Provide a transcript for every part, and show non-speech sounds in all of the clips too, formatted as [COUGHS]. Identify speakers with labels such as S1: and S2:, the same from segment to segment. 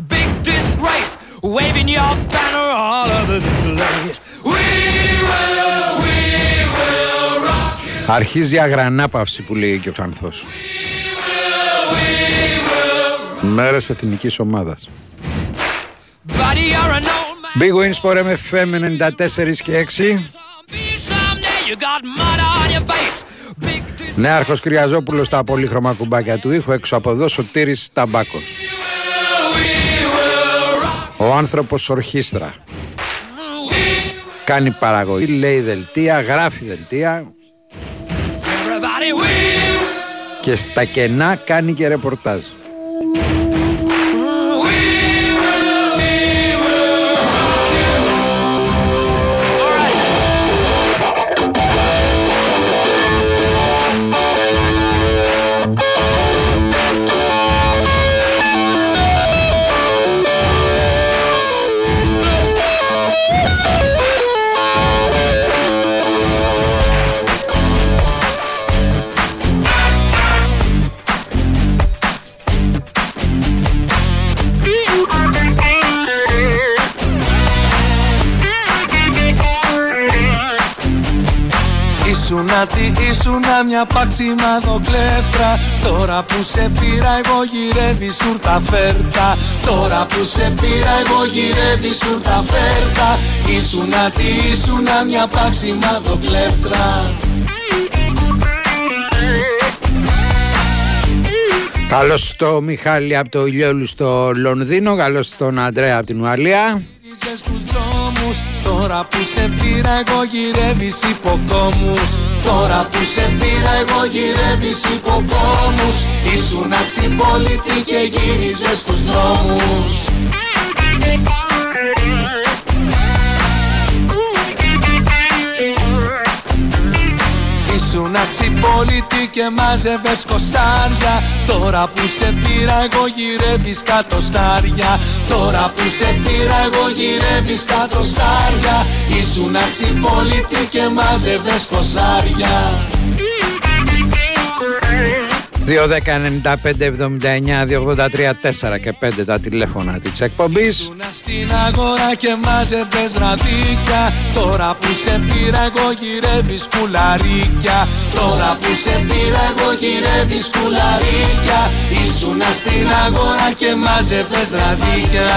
S1: a big disgrace, waving your banner all over the place. We will, we will rock you.
S2: Αρχίζει η αγρανάπαυση που λέει και ο Ξανθός. Μέρες εθνικής ομάδας.
S1: Buddy, you're an old man.
S2: Big Wins for MFM 94 και 6.
S1: Someday you got mud on your face. Big dis-
S2: Νέαρχος Κυριαζόπουλος στα πολύχρωμα κουμπάκια του ήχου έξω από εδώ Σωτήρης Ταμπάκος. Ο άνθρωπος ορχήστρα. Κάνει παραγωγή, λέει δελτία, γράφει δελτία
S1: Everybody, we
S2: και στα κενά κάνει και ρεπορτάζ.
S3: Ήσουνα τι ήσουνα μια παξιμάδο κλέφτρα Τώρα που σε πήρα εγώ γυρεύει σου τα φέρτα. Τώρα που σε πήρα εγώ γυρεύει σου τα φέρτα. Ήσουνα τι ήσουνα μια παξιμάδο κλέφτρα
S2: Καλώς στο Μιχάλη από το Ηλιόλου στο Λονδίνο, καλώς στον Αντρέα από την Ουαλία.
S3: Γύριζες στους δρόμους. Τώρα που σε πήρα εγώ γυρεύεις υποκόμους Τώρα που σε πήρα εγώ γυρεύεις υποκόμους Ήσουν αξιπόλητη και γύριζες στους δρόμους Ήσουν αξιπόλητη και μάζευες κοσάρια. Τώρα που σε πήρα εγώ γυρεύεις κάτω στάρια. Τώρα που σε πήρα εγώ γυρεύεις κάτω στάρια. Ήσουν αξιπόλητη και μάζευες κοσάρια.
S2: 2, 10, 95, 79, 283, 4 και 5 τα τηλέφωνα της εκπομπής.
S3: Ήσουν στην αγορά και μάζευες ραδίκια Τώρα που σε πήρα εγώ γυρεύεις κουλαρίκια. Τώρα που σε πήρα εγώ γυρεύεις κουλαρίκια. Ήσουν στην αγορά και μάζευες ραδίκια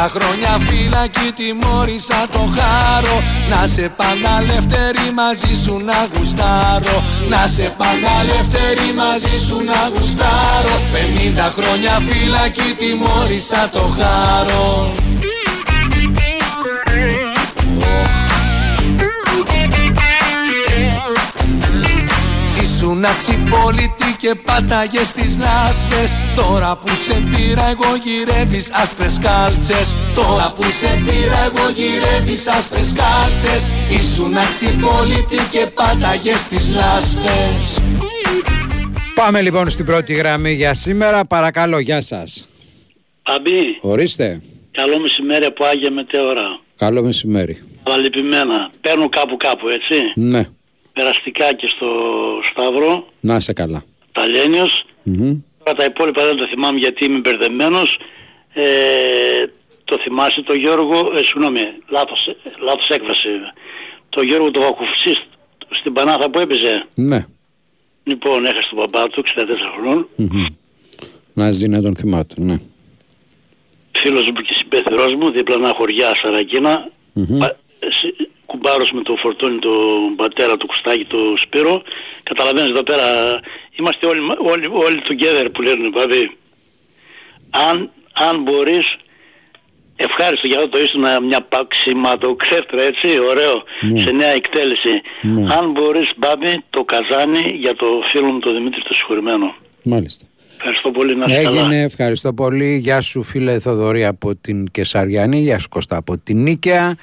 S3: Πενήντα χρόνια φυλακή τιμώρησα το χάρο. Να σε πάντα ελεύθερη μαζί σου να γουστάρω. Να σε πάντα ελεύθερη μαζί σου να γουστάρω. Πενήντα χρόνια φυλακή τιμώρησα το χάρο. Ήσουν αξιπόλητη και πάταγες στις λάσπες Τώρα που σε πήρα εγώ γυρεύεις άσπρες κάλτσες Τώρα που σε πήρα εγώ γυρεύεις άσπρες κάλτσες Ήσουν αξιπόλητη και πάταγες στις λάσπες
S2: Πάμε λοιπόν στην πρώτη γραμμή για σήμερα. Παρακαλώ, γεια σας.
S4: Αμπή,
S2: Ορίστε.
S4: καλό μεσημέρι από Άγια Μετέωρα.
S2: Καλό μεσημέρι.
S4: Αλλά λυπημένα. Παίρνω κάπου κάπου έτσι.
S2: Ναι,
S4: Περαστικά και στο Σταύρο,
S2: να είσαι καλά.
S4: Ταλένιος.
S2: Μμμ.
S4: Τώρα τα υπόλοιπα δεν τα θυμάμαι γιατί είμαι μπερδεμένος. Ε, το θυμάσαι το Γιώργο, ε, συγγνώμη, λάθος, ε, λάθος έκφραση. Το Γιώργο το Βακουφσί στην Πανάθα που έπαιζε;
S2: Ναι.
S4: Λοιπόν, έχασε τον μπαμπά του, 64 χρόνων.
S2: Μμμ. Να ζει να τον θυμάται, ναι.
S4: φίλος μου και συμπέθερός μου, διπλανά χωριά Σαρακίνα, πα- σε- κουμπάρος με το φορτώνει τον πατέρα του Κουστάκη, το Σπύρο. Καταλαβαίνεις εδώ πέρα, είμαστε όλοι, μα- όλοι, όλοι together που λένε δηλαδή. Αν, αν μπορείς, ευχάριστο για αυτό το ήσουν μια παξιματοξέφτρα έτσι, ωραίο, σε νέα εκτέλεση. Αν μπορείς Μπάμπη, το καζάνι για το φίλο μου τον Δημήτρη το συγχωρημένο.
S2: Μάλιστα.
S4: Ευχαριστώ πολύ να είσαι
S2: Έγινε,
S4: καλά.
S2: ευχαριστώ πολύ. Γεια σου φίλε Θοδωρή από την Κεσαριανή, γεια σου Κώστα από την Νίκαια.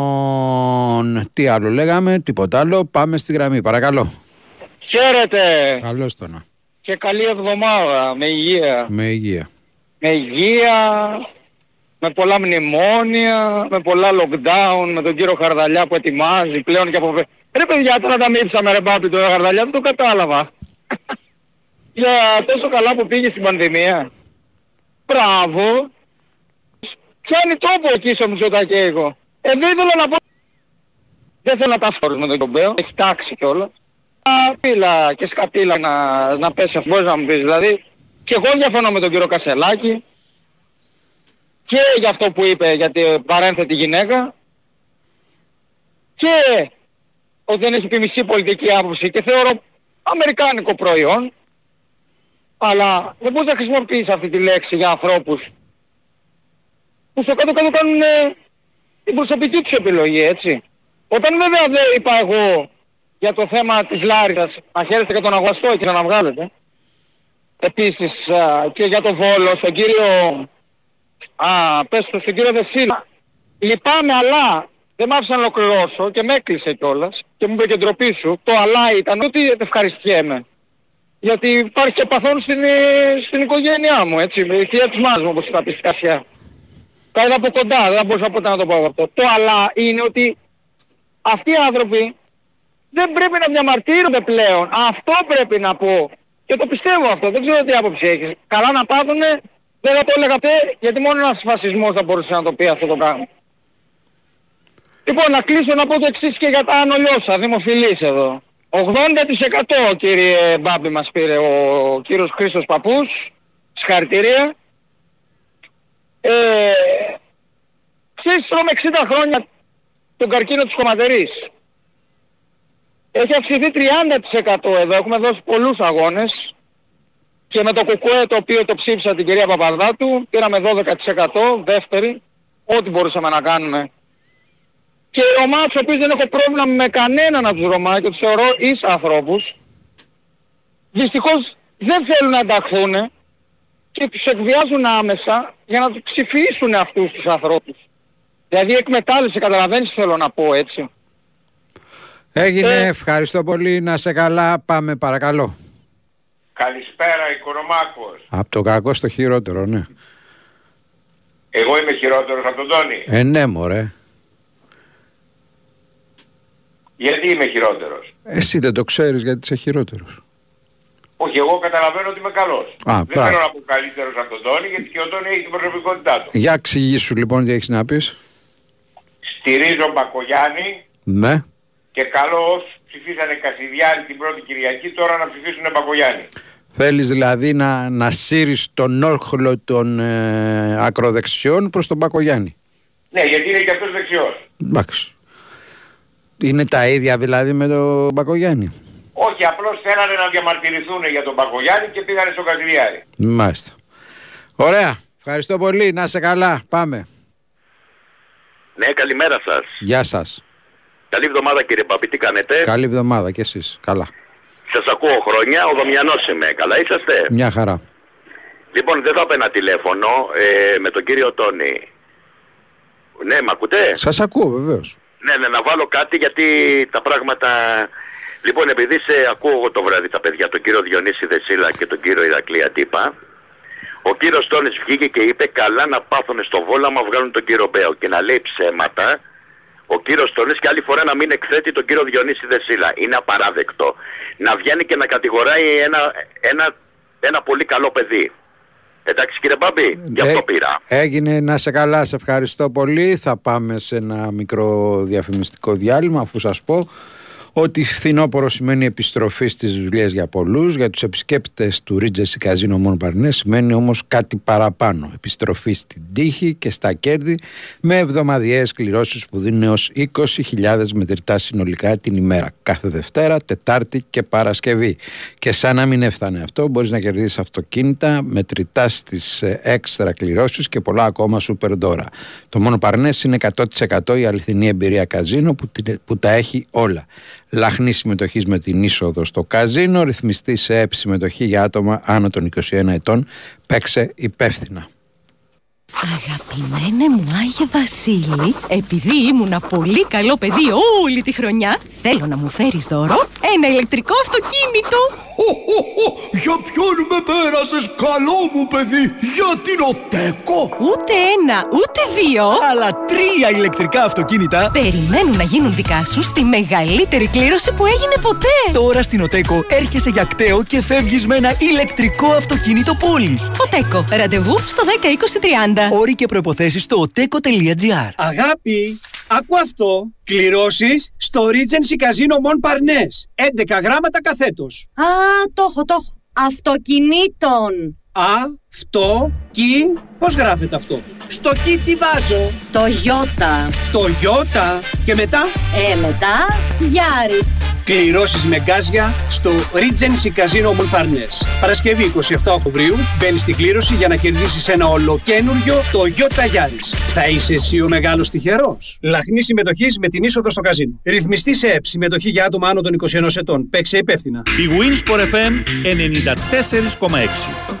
S2: Λοιπόν, τι άλλο λέγαμε, τίποτα άλλο. Πάμε στη γραμμή, παρακαλώ.
S5: Χαίρετε
S2: Καλώς το να.
S5: και καλή εβδομάδα με υγεία.
S2: Με υγεία.
S5: Με υγεία, με πολλά μνημόνια, με πολλά lockdown, με τον κύριο Χαρδαλιά που ετοιμάζει πλέον και από... Ρε παιδιά τώρα τα μίψαμε ρε μπάπη το Χαρδαλιά, δεν το κατάλαβα. [LAUGHS] Για τόσο καλά που πήγε στην πανδημία. Μπράβο. Πιάνει τόπο εκεί στο Μητσοτακέικο. Ε, δεν ήθελα να πω... Δεν θέλω να τα φόρω με τον Κομπέο, έχει τάξει κιόλας. Πίλα και σκατήλα να, να πέσει αυτός, μπορείς να μου πεις δηλαδή. Και εγώ διαφωνώ με τον κύριο Κασελάκη και για αυτό που είπε για την παρένθετη γυναίκα και ότι δεν έχει πει μισή πολιτική άποψη και θεωρώ αμερικάνικο προϊόν αλλά δεν μπορείς να χρησιμοποιήσεις αυτή τη λέξη για ανθρώπους που στο κάτω κάτω κάνουν ε, την προσωπική τους επιλογή έτσι. Όταν βέβαια δεν είπα εγώ για το θέμα της Λάρισσας να χαίρεστε και τον αγωστό και να βγάλετε επίσης α, και για τον Βόλος στον κύριο α, πες το στον κύριο Δεσίλα λυπάμαι αλλά δεν μ' άφησε να ολοκληρώσω και με έκλεισε κιόλας και μου είπε και ντροπή σου. Το αλλά ήταν ότι ευχαριστιέμαι. Γιατί υπάρχει και παθόν στην, ε, στην οικογένειά μου έτσι. Με η θεία της μάζας μου όπως είπα πει στη Κασία τα είδα από κοντά δεν μπορούσα ποτέ να το πω αυτό το αλλά είναι ότι αυτοί οι άνθρωποι δεν πρέπει να διαμαρτύρονται πλέον. Αυτό πρέπει να πω. Και το πιστεύω αυτό. Δεν ξέρω τι άποψη έχεις. Καλά να πάθουνε, δεν θα το έλεγα ποτέ, γιατί μόνο ένας φασισμός θα μπορούσε να το πει αυτό το πράγμα. Λοιπόν, να κλείσω να πω το εξής και για τα ανολιώσα, δημοφιλής εδώ. 80% κύριε Μπάμπη μας πήρε ο κύριος Χρήστος Παπούς. Συγχαρητήρια. Ε, ξέρεις, τρώμε 60 χρόνια τον καρκίνο της χωματερής. Έχει αυξηθεί 30% εδώ, έχουμε δώσει πολλούς αγώνες και με το κουκουέ το οποίο το ψήφισα την κυρία Παπαδάτου πήραμε 12% δεύτερη, ό,τι μπορούσαμε να κάνουμε. Και οι Ρωμά, τους οποίους δεν έχω πρόβλημα με κανέναν από τους Ρωμά και τους θεωρώ ίσα ανθρώπους, δυστυχώς δεν θέλουν να ενταχθούν και τους εκβιάζουν άμεσα για να τους ψηφίσουν αυτούς τους ανθρώπους. Δηλαδή εκμετάλλευση, καταλαβαίνεις τι θέλω να πω έτσι.
S2: Έγινε,
S5: Ε.
S2: ευχαριστώ πολύ. Να σε καλά. Πάμε παρακαλώ.
S6: Καλησπέρα, Οικονομάκος.
S2: Από το κακό στο χειρότερο, ναι.
S6: Εγώ είμαι χειρότερος από τον Τόνι.
S2: Ε, ναι, μωρέ.
S6: Γιατί είμαι χειρότερος;
S2: Εσύ δεν το ξέρεις γιατί είσαι χειρότερος.
S6: Όχι, εγώ καταλαβαίνω ότι είμαι καλός.
S2: Α,
S6: Δεν
S2: μπράβο.
S6: θέλω να πω καλύτερος από τον Τόνι, γιατί και ο Τόνι έχει την προσωπικότητά του.
S2: Για εξηγήσου λοιπόν τι έχεις να πεις.
S6: Στηρίζω Μπακογιάννη
S2: Ναι.
S6: και καλό όσους ψηφίσανε Κασιδιάρη την πρώτη Κυριακή τώρα να ψηφίσουν Μπακογιάννη.
S2: Θέλεις δηλαδή να, να σύρεις τον όχλο των ε, ακροδεξιών προς τον Πακογιάννη.
S6: Ναι, γιατί είναι και αυτός δεξιός.
S2: Εντάξει. Είναι τα ίδια δηλαδή με τον Πακογιάννη.
S6: Όχι, απλώς θέλανε να διαμαρτυρηθούν για τον Μπακογιάννη και πήγανε στον Κασιδιάρη.
S2: Μάλιστα. Ωραία. Ευχαριστώ πολύ. Να σε καλά. Πάμε.
S7: Ναι, καλημέρα σας.
S2: Γεια σας.
S7: Καλή εβδομάδα κύριε Παπή, τι κάνετε;
S2: Καλή εβδομάδα κι εσείς. Καλά.
S7: Σας ακούω χρόνια, ο Δομιανός είμαι. Καλά είσαστε;
S2: Μια χαρά.
S7: Λοιπόν, δεν θα έπαιρνα τηλέφωνο ε, με τον κύριο Τόνι. Ναι, μ' ακούτε;
S2: Σας ακούω βεβαίως.
S7: Ναι, ναι, να βάλω κάτι γιατί τα πράγματα... Λοιπόν, επειδή σε ακούω εγώ το βράδυ τα παιδιά, τον κύριο Διονύση Δεσίλα και τον κύριο Ηρακλή Αντίπα, ο κύριος Τόνης βγήκε και είπε καλά να πάθουν στο βόλαμα βγάλουν τον κύριο Μπέο και να λέει ψέματα ο κύριος Τόνης και άλλη φορά να μην εκθέτει τον κύριο Διονύση Δεσίλα. Είναι απαράδεκτο. Να βγαίνει και να κατηγοράει ένα, ένα, ένα πολύ καλό παιδί. Εντάξει κύριε Μπάμπη, γι' αυτό
S2: Ε,
S7: πήρα.
S2: Έγινε να σε καλά, σε ευχαριστώ πολύ. Θα πάμε σε ένα μικρό διαφημιστικό διάλειμμα αφού σας πω ότι φθινόπωρο σημαίνει επιστροφή στις δουλειές για πολλούς, για τους επισκέπτες του Regency Casino μόνο Παρνές σημαίνει όμως κάτι παραπάνω. Επιστροφή στην τύχη και στα κέρδη με εβδομαδιαίες κληρώσεις που δίνουν έως 20.000 μετρητά συνολικά την ημέρα. Κάθε Δευτέρα, Τετάρτη και Παρασκευή. Και σαν να μην έφτανε αυτό, μπορείς να κερδίσεις αυτοκίνητα, μετρητά στις ε, έξτρα κληρώσεις και πολλά ακόμα σούπερ δώρα. Το μόνο Παρνές είναι 100% η αληθινή εμπειρία καζίνο που, που τα έχει όλα. Λαχνής συμμετοχής με την είσοδο στο καζίνο, ρυθμιστή σε ΕΠ συμμετοχή για άτομα άνω των 21 ετών. Παίξε υπεύθυνα.
S8: Αγαπημένε μου Άγιε Βασίλη, επειδή ήμουνα πολύ καλό παιδί όλη τη χρονιά, θέλω να μου φέρεις δώρο ένα ηλεκτρικό αυτοκίνητο.
S9: Για ποιον με πέρασες καλό μου παιδί, για την ΟΤΕΚΟ.
S8: Ούτε ένα, ούτε δύο.
S9: Αλλά τρία ηλεκτρικά αυτοκίνητα
S8: Περιμένουν να γίνουν δικά σου στη μεγαλύτερη κλήρωση που έγινε ποτέ.
S9: Τώρα στην ΟΤΕΚΟ έρχεσαι για κταίο και φεύγεις με ένα ηλεκτρικό αυτοκίνητο πόλης.
S8: Οτέκο, ραντεβού στο 10 20 30.
S9: Όροι και προϋποθέσεις στο oteco.gr
S10: Αγάπη, άκου αυτό. Κληρώσεις στο Regency Casino Mon Parnes. 11 γράμματα καθέτος.
S11: Α, το έχω, το έχω. Αυτοκινήτων.
S10: Α, αυτό, κι, πώς γράφεται αυτό; Στο κι τι βάζω;
S11: Το Ιώτα.
S10: Το Ιώτα. Και μετά;
S11: Ε, μετά, Γιάρης.
S10: Κληρώσεις με γκάζια στο Regency Casino Mon Parnes. Παρασκευή 27 Οκτωβρίου μπαίνεις στην κλήρωση για να κερδίσεις ένα ολοκένουργιο το Ιώτα Γιάρης. Θα είσαι εσύ ο μεγάλος τυχερός. Λαχνή συμμετοχής με την είσοδο στο καζίνο. Ρυθμιστή σε ΕΠ, συμμετοχή για άτομα άνω των 21 ετών. Παίξε υπεύθυνα.
S12: Η Winsport FM 94,6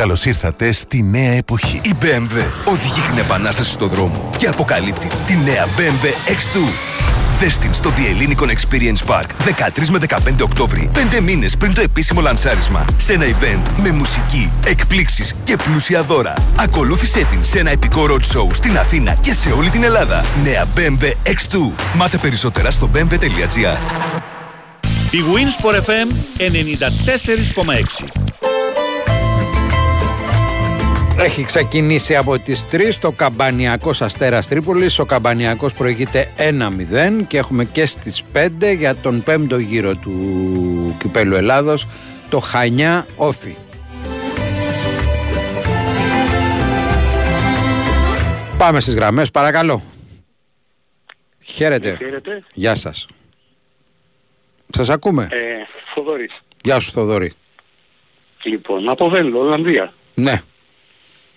S13: Καλώς ήρθατε στη νέα εποχή.
S14: Η BMW οδηγεί την επανάσταση στο δρόμο και αποκαλύπτει τη νέα BMW X2. Δες την στο The Hellenic Experience Park 13 με 15 Οκτώβρη, 5 μήνες πριν το επίσημο λανσάρισμα, σε ένα event με μουσική, εκπλήξεις και πλούσια δώρα. Ακολούθησέ την σε ένα επικό road show στην Αθήνα και σε όλη την Ελλάδα. Νέα BMW X2. Μάθε περισσότερα στο bmw.gr.
S12: Η Winsport FM 94,6
S2: Έχει ξεκινήσει από τις 3 το Καμπανιακός Αστέρας Τρίπολης. Ο Καμπανιακός προηγείται 1-0 και έχουμε και στις 5 για τον πέμπτο γύρο του Κυπέλου Ελλάδος το Χανιά Όφι. Πάμε στις γραμμές παρακαλώ. Χαίρετε.
S15: Χαίρετε.
S2: Γεια σας. Σας ακούμε.
S15: Ε, Θοδωρής.
S2: Γεια σου Θοδωρή.
S15: Λοιπόν, από Βέλλο, Ολλανδία.
S2: Ναι,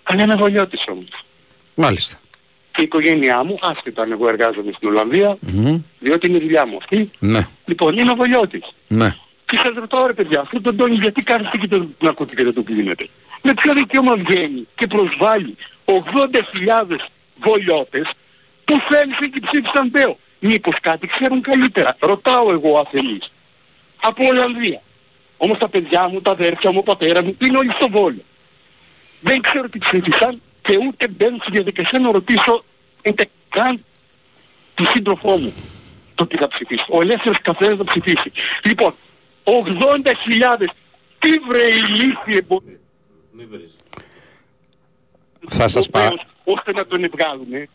S15: Αλλά είμαι βολιώτης όμως.
S2: μάλιστα.
S15: Και η οικογένειά μου, άσχετα αν εγώ εργάζομαι στην Ολλανδία,
S2: Μμμ.
S15: διότι είναι η δουλειά μου αυτή.
S2: Ναι,
S15: Λοιπόν, είμαι βολιώτης.
S2: ναι.
S15: Και σας ρωτάω ρε παιδιά, αυτόν τον Τόνι γιατί κάθεστε και τον ακούτε και δεν τον κλείνετε; Με ποιο δικαίωμα βγαίνει και προσβάλλει 80.000 βολιώτες που θέλησαν και ψήφισαν Μπέο. Μήπως κάτι ξέρουν καλύτερα; Ρωτάω εγώ αφελής. Από Ολλανδία. Όμως τα παιδιά μου, τα αδέρφια μου, ο πατέρας μου είναι όλοι στο Βόλο. Δεν ξέρω τι ψήφισαν και ούτε μπαίνω στη διαδικασία να ρωτήσω ούτε καν τη σύντροφό μου το τι θα ψηφίσει. Ο ελεύθερος καθένας θα ψηφίσει. Λοιπόν, 80.000 τι βρε ηλίθιε μπορεί
S2: Θα σας, παρα...
S15: ώστε να τον βγάλουμε.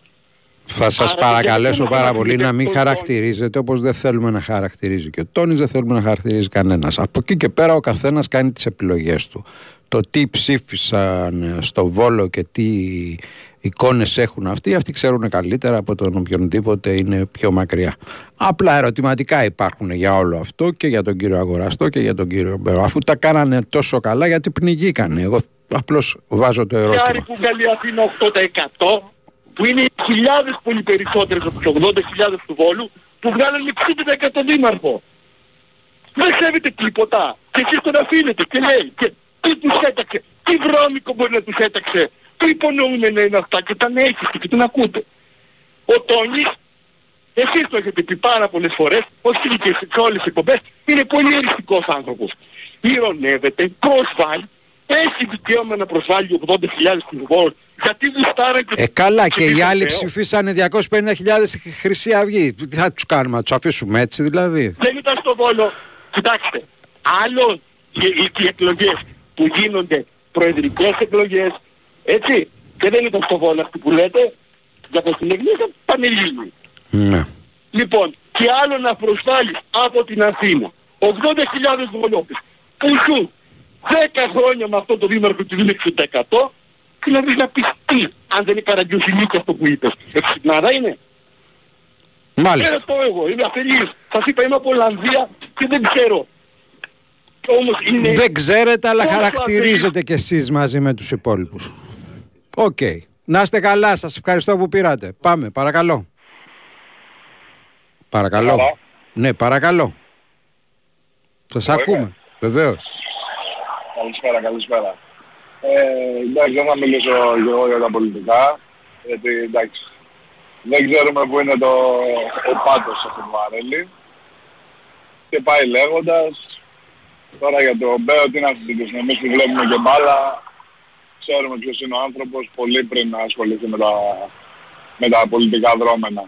S2: θα σας
S15: Άρα,
S2: παρακαλέσω
S15: δεν
S2: πάρα
S15: θέλουμε
S2: πολύ να μην
S15: τον
S2: χαρακτηρίζετε όπως δεν θέλουμε να χαρακτηρίζει και ο Τόνης δεν θέλουμε να χαρακτηρίζει κανένας. Από εκεί και πέρα ο καθένας κάνει τις επιλογές του. Το τι ψήφισαν ε, στο Βόλο και τι εικόνες έχουν αυτοί, αυτοί ξέρουν καλύτερα από τον οποιονδήποτε είναι πιο μακριά. Απλά ερωτηματικά υπάρχουν για όλο αυτό και για τον κύριο Αγοραστό και για τον κύριο Μπέρο. Αφού τα κάνανε τόσο καλά γιατί πνιγήκανε. Εγώ απλώς βάζω το ερώτημα.
S15: Χάρη που βγάλει η Αθήνα 8% που είναι χιλιάδες πολύ περισσότερες από τους 80.000 του Βόλου που βγάλανε 60% δήμαρχο. Δεν σέβεται τίποτα. Και εσείς τον αφήνετε και λέει και τι τους έταξε, τι βρώμικο μπορεί να τους έταξε, τι υπονοούμενα είναι αυτά και τα έχετε και τον ακούτε. Ο Τόνης Εσείς το έχετε πει πάρα πολλές φορές, όχι και σε όλες τις εκπομπές, είναι πολύ εριστικός άνθρωπος. Ηρωνεύεται, προσβάλλει, έχει δικαίωμα να προσβάλλει 80.000 ψηφοφόρους, γιατί γουστάρα και...
S2: Ε, καλά και οι
S15: ψηφίσαν
S2: άλλοι
S15: Θεό.
S2: ψηφίσανε 250.000 Χρυσή Αυγή. Τι θα τους κάνουμε, να τους αφήσουμε έτσι δηλαδή;
S15: Δεν ήταν στο Βόλο. Κοιτάξτε, άλλο οι, οι, οι εκλογές που γίνονται προεδρικές εκλογές, έτσι, και δεν ήταν στο Βόλο αυτή που λέτε, για το στην Εκκλησία πανελλήνιοι.
S2: Ναι.
S15: Λοιπόν, και άλλο να προσβάλλεις από την Αθήνα 80.000 βολιόπες που ζουν 10 χρόνια με αυτό το δήμαρχο του δίνει 60% και να δεις να πεις τι, αν δεν είναι καραγκιοσυνίκη αυτό που είπες. Εξυπνάδα είναι.
S2: Μάλιστα.
S15: Ε, το εγώ, είμαι αφελής. Σας είπα είμαι από Ολλανδία και δεν ξέρω. Όμως είναι...
S2: Δεν ξέρετε, αλλά
S15: Πόσο
S2: χαρακτηρίζετε κι εσείς μαζί με τους υπόλοιπους. Οκ. Να είστε καλά, σας ευχαριστώ που πήρατε. Πάμε, παρακαλώ. Παρακαλώ.
S16: Καλά.
S2: Ναι, παρακαλώ. Σας
S16: Εγώ
S2: ακούμε, βεβαίως.
S16: Καλησπέρα, καλησπέρα. Ε, εντάξει, δεν θα μιλήσω εγώ για τα πολιτικά, γιατί εντάξει, δεν ξέρουμε πού είναι το, ο πάτος αυτό το βαρέλι. Και πάει λέγοντας, τώρα για το Μπέο τι να συζητήσουμε, εμείς που βλέπουμε και μπάλα, ξέρουμε ποιος είναι ο άνθρωπος πολύ πριν να ασχοληθεί με τα, με τα πολιτικά δρόμενα.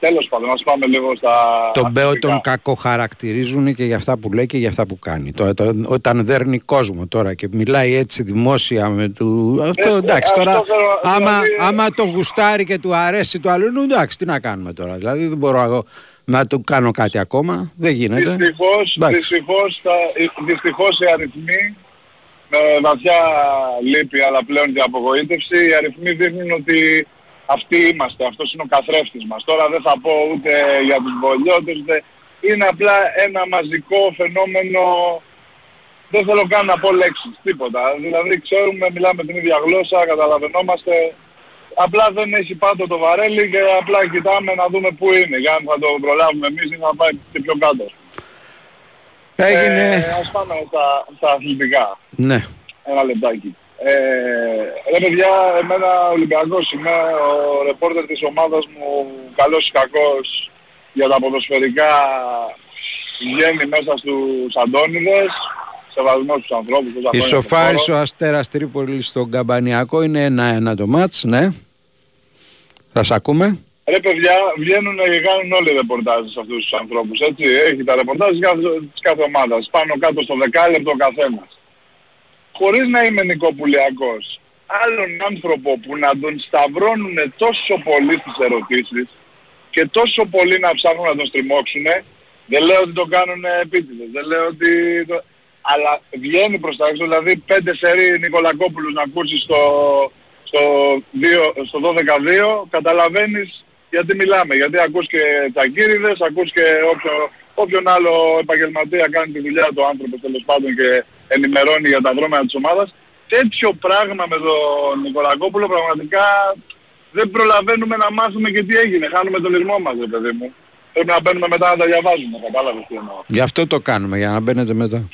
S16: Τέλος πάντων, ας πάμε λίγο στα...
S2: Τον Μπέο
S16: αθλητικά.
S2: τον κακοχαρακτηρίζουν και για αυτά που λέει και για αυτά που κάνει. Τώρα, το- όταν δέρνει κόσμο τώρα και μιλάει έτσι δημόσια με του... Αυτό
S16: Ε,
S2: εντάξει
S16: αυτό
S2: τώρα,
S16: θέλω,
S2: άμα,
S16: δηλαδή-
S2: άμα το γουστάρει και του αρέσει το άλλο, εντάξει τι να κάνουμε τώρα. Δηλαδή δεν μπορώ εγώ να του κάνω κάτι ακόμα, δεν γίνεται.
S16: Δυστυχώς,
S2: Εντάξει.
S16: δυστυχώς, τα- δυστυχώς οι αριθμοί με βαθιά λύπη αλλά πλέον και απογοήτευση οι αριθμοί δείχνουν ότι αυτοί είμαστε, αυτός είναι ο καθρέφτης μας. Τώρα δεν θα πω ούτε για τους βολιώτες, ούτε... είναι απλά ένα μαζικό φαινόμενο δεν θέλω καν να πω λέξεις, τίποτα. Δηλαδή ξέρουμε, μιλάμε την ίδια γλώσσα, καταλαβαίνόμαστε. Απλά δεν έχει πάντο το βαρέλι και απλά κοιτάμε να δούμε πού είναι. Για αν θα το προλάβουμε εμείς ή θα πάει και πιο κάτω.
S2: Έγινε.
S16: Ε, ας πάμε στα, στα αθλητικά.
S2: Ναι.
S16: Ένα λεπτάκι. Ε, ρε παιδιά, εμένα Ολυμπιακός είμαι, ο ρεπόρτερ της ομάδας μου, καλός ή κακός, για τα ποδοσφαιρικά βγαίνει μέσα στους Αντώνιδες, σεβασμός στους ανθρώπους. τόσα χρόνια στον
S2: Ισοφάρισε
S16: χώρο.
S2: ο Αστέρας Τρίπολης στον Καμπανιακό είναι ένα-ένα το μάτς, ναι. Σας ακούμε.
S16: Ρε παιδιά, βγαίνουν και κάνουν όλοι οι ρεπορτάζ σε αυτούς τους ανθρώπους, έτσι. Έχει τα ρεπορτάζ της κάθε, της κάθε ομάδας, πάνω κάτω στο δεκάλεπτο ο καθένας. Χωρίς να είμαι νοικοπουλιακός, άλλον άνθρωπο που να τον σταυρώνουν τόσο πολύ στις ερωτήσεις και τόσο πολύ να ψάχνουν να τον στριμώξουν, δεν λέω ότι το κάνουν επίτηδες, δεν λέω ότι... Το... Αλλά βγαίνει προς τα έξω, δηλαδή πέντε σερί Νικολακόπουλους να ακούσεις στο, στο, 2, στο 12-2, καταλαβαίνεις γιατί μιλάμε. Γιατί ακούς και τσακίριδες, ακούς και όποιο, όποιον άλλο επαγγελματία κάνει τη δουλειά του άνθρωπος τέλος πάντων και ενημερώνει για τα δρόμενα της ομάδας. Τέτοιο πράγμα με τον Νικολακόπουλο πραγματικά δεν προλαβαίνουμε να μάθουμε και τι έγινε. Χάνουμε τον ρυθμό μας, ρε παιδί μου. Πρέπει να μπαίνουμε μετά να τα διαβάζουμε, κατάλαβες τι εννοώ.
S2: Γι' αυτό το κάνουμε, για να μπαίνετε μετά.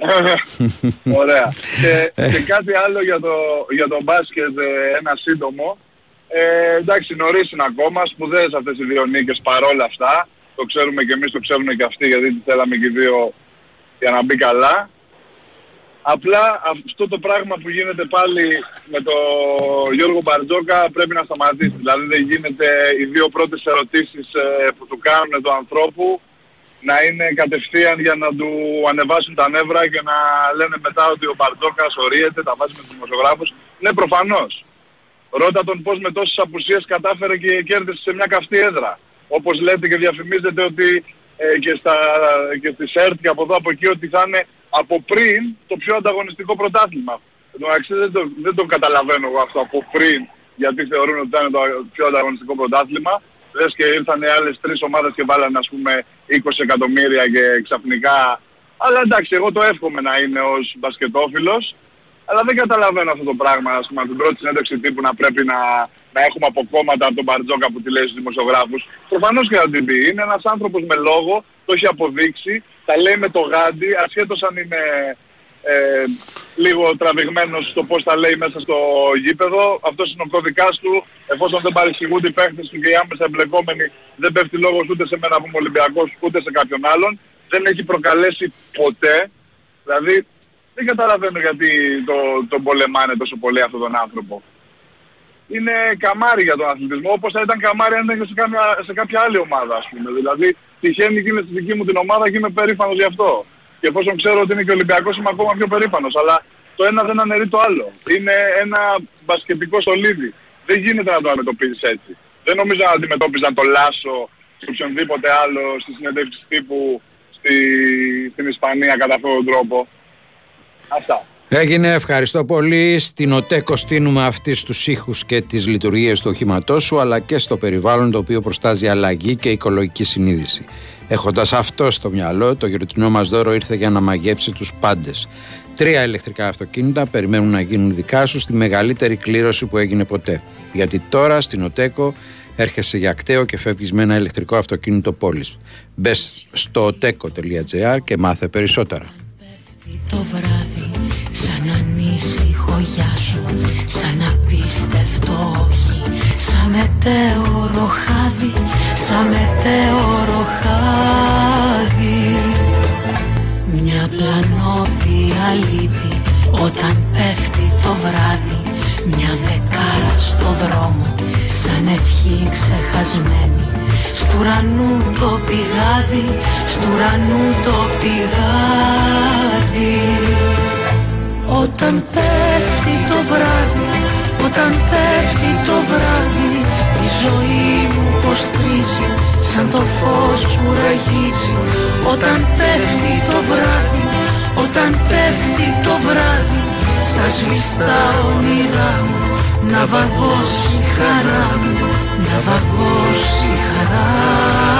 S2: [LAUGHS]
S16: Ωραία. και, και κάτι άλλο για το, για το μπάσκετ, ε, ένα σύντομο. Ε, εντάξει, νωρίς είναι ακόμα, σπουδαίες αυτές οι δύο νίκες παρόλα αυτά. Το ξέρουμε και εμείς, το ξέρουν και αυτοί, γιατί τις θέλαμε και οι δύο για να μπει καλά. Απλά αυτό το πράγμα που γίνεται πάλι με το Γιώργο Μπαρτζόκα πρέπει να σταματήσει. Δηλαδή δεν γίνεται οι δύο πρώτες ερωτήσεις ε, που του κάνουν του ανθρώπου να είναι κατευθείαν για να του ανεβάσουν τα νεύρα και να λένε μετά ότι ο Μπαρτζόκας ορίεται, τα βάζει με τους δημοσιογράφους. Ναι, προφανώς. Ρώτα τον πώς με τόσες απουσίες κατάφερε και κέρδισε σε μια καυτή έδρα. Όπως λέτε και διαφημίζετε ότι ε, και, στα, και στη ΣΕΡΤ και από εδώ από εκεί ότι θα είναι από πριν το πιο ανταγωνιστικό πρωτάθλημα. Εντάξει, δεν το, δεν το καταλαβαίνω εγώ αυτό από πριν γιατί θεωρούν ότι θα είναι το πιο ανταγωνιστικό πρωτάθλημα. Λες και ήρθαν οι άλλες τρεις ομάδες και βάλανε ας πούμε 20 εκατομμύρια και ξαφνικά... Αλλά εντάξει, εγώ το εύχομαι να είναι ως μπασκετόφιλος. Αλλά δεν καταλαβαίνω αυτό το πράγμα, ας πούμε, από την πρώτη συνέντευξη τύπου να πρέπει να, να έχουμε από κόμματα από τον Μπαρτζόκα που τη λέει στους δημοσιογράφους. Προφανώς και θα την πει. Είναι ένας άνθρωπος με λόγο, το έχει αποδείξει, τα λέει με το γάντι, ασχέτως αν είναι ε, λίγο τραβηγμένος στο πώς τα λέει μέσα στο γήπεδο. Αυτός είναι ο κώδικας του. Εφόσον δεν παρεξηγούνται οι παίχτες του και οι άμεσα εμπλεκόμενοι δεν πέφτει λόγος ούτε σε μένα που είμαι Ολυμπιακός ούτε σε κάποιον άλλον. Δεν έχει προκαλέσει ποτέ. Δηλαδή δεν καταλαβαίνω γιατί το, τον πολεμάνε τόσο πολύ αυτόν τον άνθρωπο. Είναι καμάρι για τον αθλητισμό όπως θα ήταν καμάρι αν ήταν σε, κάποια, σε κάποια άλλη ομάδα ας πούμε. Δηλαδή τυχαίνει και είναι στη δική μου την ομάδα και είμαι περήφανος γι' αυτό. Και εφόσον ξέρω ότι είναι και Ολυμπιακός είμαι ακόμα πιο περήφανος. Αλλά το ένα δεν αναιρεί το άλλο. Είναι ένα μπασκετικό σωλίδι. Δεν γίνεται να το αντιμετωπίζεις έτσι. Δεν νομίζω να αντιμετώπιζαν το Λάσο ή οποιονδήποτε άλλο στη συνέντευξη τύπου στη, στην Ισπανία κατά αυτόν τον τρόπο. Αυτά.
S2: Έγινε, ευχαριστώ πολύ. Στην ΟΤΕΚΟ στείλουμε αυτής τους ήχους και τις λειτουργίες του οχήματός σου, αλλά και στο περιβάλλον το οποίο προστάζει αλλαγή και οικολογική συνείδηση. Έχοντας αυτό στο μυαλό, το γεροτινό μας δώρο ήρθε για να μαγέψει τους πάντες. Τρία ηλεκτρικά αυτοκίνητα περιμένουν να γίνουν δικά σου στη μεγαλύτερη κλήρωση που έγινε ποτέ. Γιατί τώρα στην ΟΤΕΚΟ έρχεσαι για κταίο και φεύγεις με ένα ηλεκτρικό αυτοκίνητο πόλης. Μπες στο oteco.gr και μάθε περισσότερα.
S17: Το βράδυ σαν ανήσυχο γεια σου Σαν απίστευτο όχι Σαν μετέωρο χάδι Σαν μετέωρο χάδι. Μια πλανόδια λύπη Όταν πέφτει το βράδυ. Μια δεκάρα στο δρόμο Σαν ευχή ξεχασμένη. Στου ουρανού το πηγάδι Στου ουρανού το πηγάδι. Όταν πέφτει το βράδυ Όταν πέφτει το βράδυ Η ζωή μου πως τρίζει Σαν το φως που ραγίζει. Όταν πέφτει το βράδυ Όταν πέφτει το βράδυ Στα σβηστά όνειρά μου Να βαγώσει η χαρά μου Να βαγώσει η χαρά μου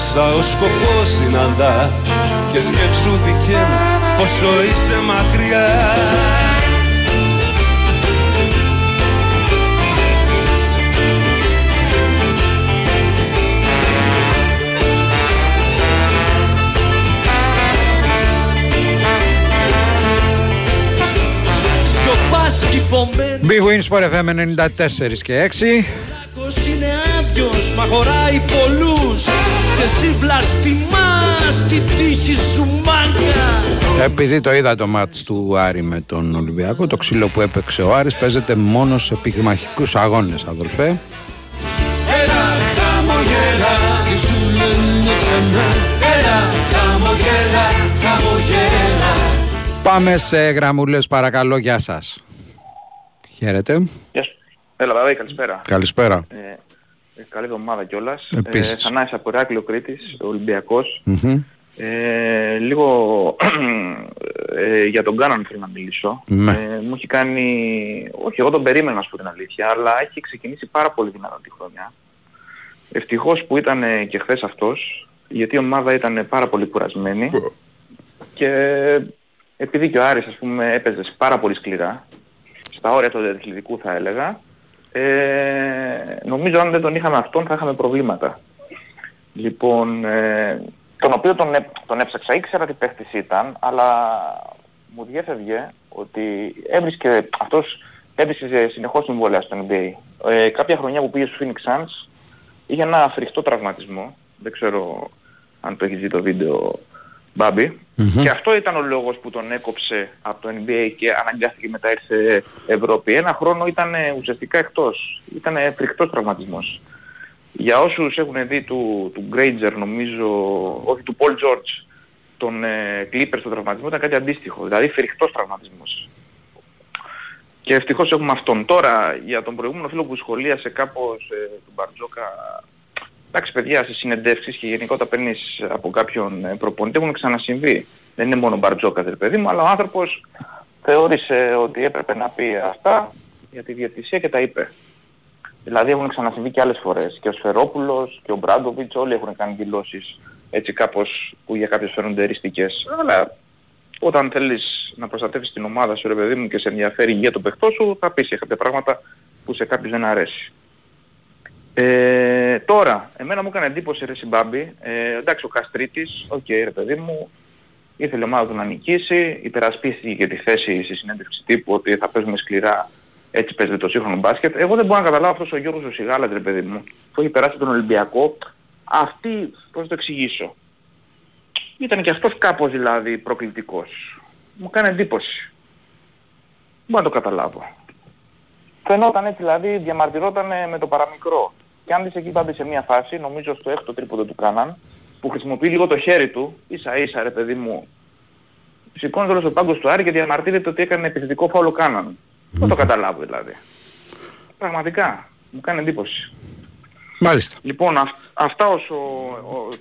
S18: μέσα ο σκοπός συναντά Και σκέψου δικαίνα πόσο είσαι μακριά.
S2: Big Wins for FM 94 και 6.
S9: είναι άδειος, μα χωράει πολλούς Και εσύ βλαστημάς την τύχη σου μάγκα
S2: Επειδή το είδα το μάτς του Άρη με τον Ολυμπιακό, το ξύλο που έπαιξε ο Άρης παίζεται μόνο σε πυγμαχικούς αγώνες, αδελφέ.
S18: Έλα χαμογέλα Και σου λένε ξανά Έλα χαμογέλα, χαμογέλα
S2: Πάμε σε γραμμούλες παρακαλώ, γεια σας. Χαίρετε.
S19: Γεια σου. Έλα, Δαβή, καλησπέρα.
S2: Καλησπέρα.
S19: Ε, ε, καλή εβδομάδα κιόλας.
S2: Επίσης.
S19: Ε, Θανάσης από Ηράκλειο Κρήτης, Ολυμπιακός.
S2: Μμμ.
S19: Ε, λίγο ε, για τον Κάναν θέλω να μιλήσω.
S2: Ναι.
S19: Ε, μου έχει κάνει... Όχι, εγώ τον περίμενα να σου πω την αλήθεια, αλλά έχει ξεκινήσει πάρα πολύ δυνατά τη χρονιά. Ευτυχώς που ήταν ε, και χθες αυτός, γιατί η ομάδα ήταν πάρα πολύ κουρασμένη και επειδή και ο Άρης ας πούμε έπαιζε πάρα πολύ σκληρά, στα όρια του αθλητικού θα έλεγα, ε, νομίζω αν δεν τον είχαμε αυτόν θα είχαμε προβλήματα. Λοιπόν, ε, τον οποίο τον, έ- τον έψαξα, ήξερα τι παίχτης ήταν, αλλά μου διέφευγε ότι έβρισκε, αυτός έβρισκε συνεχώς συμβόλαια στο NBA. Ε, κάποια χρονιά που πήγε στο Phoenix Suns είχε ένα φρικτό τραυματισμό. Δεν ξέρω αν το έχεις δει το βίντεο μπαμπη Και αυτό ήταν ο λόγος που τον έκοψε από το NBA και αναγκάστηκε μετά ήρθε Ευρώπη. Ένα χρόνο ήταν ε, ουσιαστικά εκτός. Ήταν φρικτός τραυματισμός. Για όσους έχουν δει του, του Granger νομίζω, όχι του Paul George, τον ε, Clippers στο τραυματισμό ήταν κάτι αντίστοιχο. Δηλαδή φρικτός τραυματισμός. Και ευτυχώς έχουμε αυτόν. Τώρα για τον προηγούμενο φίλο που σχολίασε κάπως ε, τον Μπαρτζόκα Εντάξει παιδιά, σε συνεντεύξεις και γενικότερα παίρνεις από κάποιον ε, προπονητή έχουν ξανασυμβεί. Δεν είναι μόνο μπαρτζόκα ρε παιδί μου, αλλά ο άνθρωπος θεώρησε ότι έπρεπε να πει αυτά για τη διατησία και τα είπε. Δηλαδή έχουν ξανασυμβεί και άλλες φορές. Και ο Σφερόπουλος και ο Μπράντοβιτς όλοι έχουν κάνει δηλώσεις έτσι κάπως που για κάποιες φαίνονται εριστικές. Αλλά όταν θέλεις να προστατεύεις την ομάδα σου ρε παιδί μου και σε ενδιαφέρει η υγεία του παιχτό σου θα πεις για κάποια πράγματα που σε κάποιους δεν αρέσει. Ε, τώρα, εμένα μου έκανε εντύπωση ρε συ Μπάμπη, ε, εντάξει ο Καστρίτης, OK okay, ρε παιδί μου, ήθελε η ομάδα του να νικήσει, υπερασπίστηκε και τη θέση στη συνέντευξη τύπου ότι θα παίζουμε σκληρά, έτσι παίζεται το σύγχρονο μπάσκετ. Εγώ δεν μπορώ να καταλάβω αυτός ο Γιώργος ο Σιγάλας ρε παιδί μου, που έχει περάσει τον Ολυμπιακό, αυτή, πώς το εξηγήσω, ήταν και αυτός κάπως δηλαδή προκλητικός. Μου κάνει εντύπωση. Μπορώ να το καταλάβω. Φαινόταν έτσι δηλαδή, διαμαρτυρόταν με το παραμικρό. Και αν δεις εκεί πάντα σε μια φάση, νομίζω στο έκτο τρίποδο του Κάναν, που χρησιμοποιεί λίγο το χέρι του, ίσα ίσα ρε παιδί μου, σηκώνει όλος ο πάγκος του Άρη και διαμαρτύρεται ότι έκανε επιθετικό φάουλο Κάναν. Δεν το καταλάβω δηλαδή. Πραγματικά, μου κάνει εντύπωση.
S2: Μάλιστα.
S19: Λοιπόν, αυ, αυτά όσο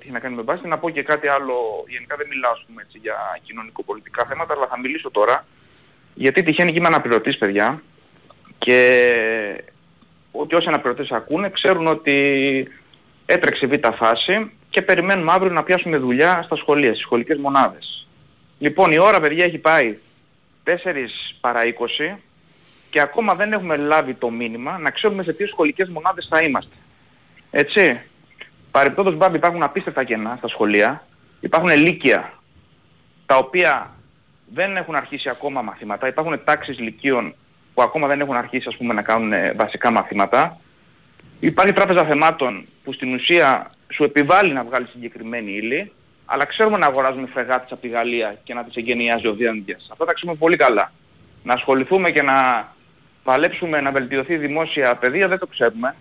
S19: έχει να κάνει με μπάσκετ, να πω και κάτι άλλο, γενικά δεν μιλάω πούμε, έτσι, για κοινωνικοπολιτικά θέματα, αλλά θα μιλήσω τώρα, γιατί τυχαίνει και είμαι αναπληρωτής παιδιά, και ότι όσοι αναπληρωτές ακούνε ξέρουν ότι έτρεξε β' φάση και περιμένουμε αύριο να πιάσουμε δουλειά στα σχολεία, στις σχολικές μονάδες. Λοιπόν, η ώρα παιδιά έχει πάει 4 παρά 20 και ακόμα δεν έχουμε λάβει το μήνυμα να ξέρουμε σε ποιες σχολικές μονάδες θα είμαστε. Έτσι. Παρεπτόντως μπάμπη υπάρχουν απίστευτα κενά στα σχολεία, υπάρχουν λύκεια τα οποία δεν έχουν αρχίσει ακόμα μαθήματα, υπάρχουν τάξεις λυκείων που ακόμα δεν έχουν αρχίσει ας πούμε, να κάνουν ε, βασικά μαθήματα. Υπάρχει τράπεζα θεμάτων που στην ουσία σου επιβάλλει να βγάλεις συγκεκριμένη ύλη, αλλά ξέρουμε να αγοράζουμε φρεγάτες από τη Γαλλία και να τις εγκαινιάζει ο Διάντιας. Αυτό τα ξέρουμε πολύ καλά. Να ασχοληθούμε και να παλέψουμε να βελτιωθεί η δημόσια παιδεία δεν το ξέρουμε.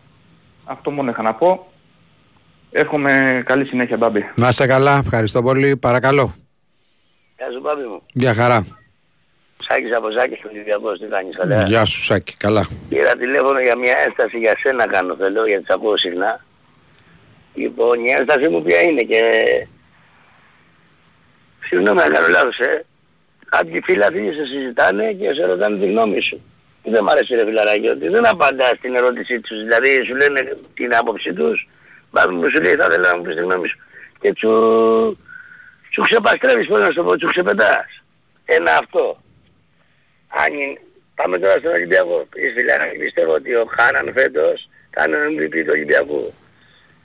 S19: Αυτό μόνο είχα να πω. Εύχομαι καλή συνέχεια, Μπάμπη.
S2: Να είσαι καλά. Ευχαριστώ πολύ. Παρακαλώ.
S20: Γεια σου, Μπάμπη μου.
S2: Γεια χαρά.
S20: Σάκης από Σάκης του Ολυμπιακός, τι κάνεις καλά;
S2: Γεια σου Σάκη, καλά.
S20: Πήρα τηλέφωνο για μια ένσταση για σένα κάνω θέλω, γιατί τις ακούω συχνά. Λοιπόν, η ένσταση μου ποια είναι και... Συγγνώμη αν κάνω λάθος, ε. Κάποιοι φίλοι σε συζητάνε και σε ρωτάνε τη γνώμη σου. Δεν μ' αρέσει ρε φιλαράκι ότι δεν απαντάς την ερώτησή τους. Δηλαδή σου λένε την άποψή τους, πάμε μου σου λέει θα ήθελα να μου πεις τη γνώμη σου. Και σου, σου ξεπαστρέφεις πώς να σου το πω, σου ξεπετάς. Ένα αυτό αν πάμε τώρα στον Ολυμπιακό, και πιστεύω ότι ο Χάναν φέτος θα είναι ο MVP του Ολυμπιακού.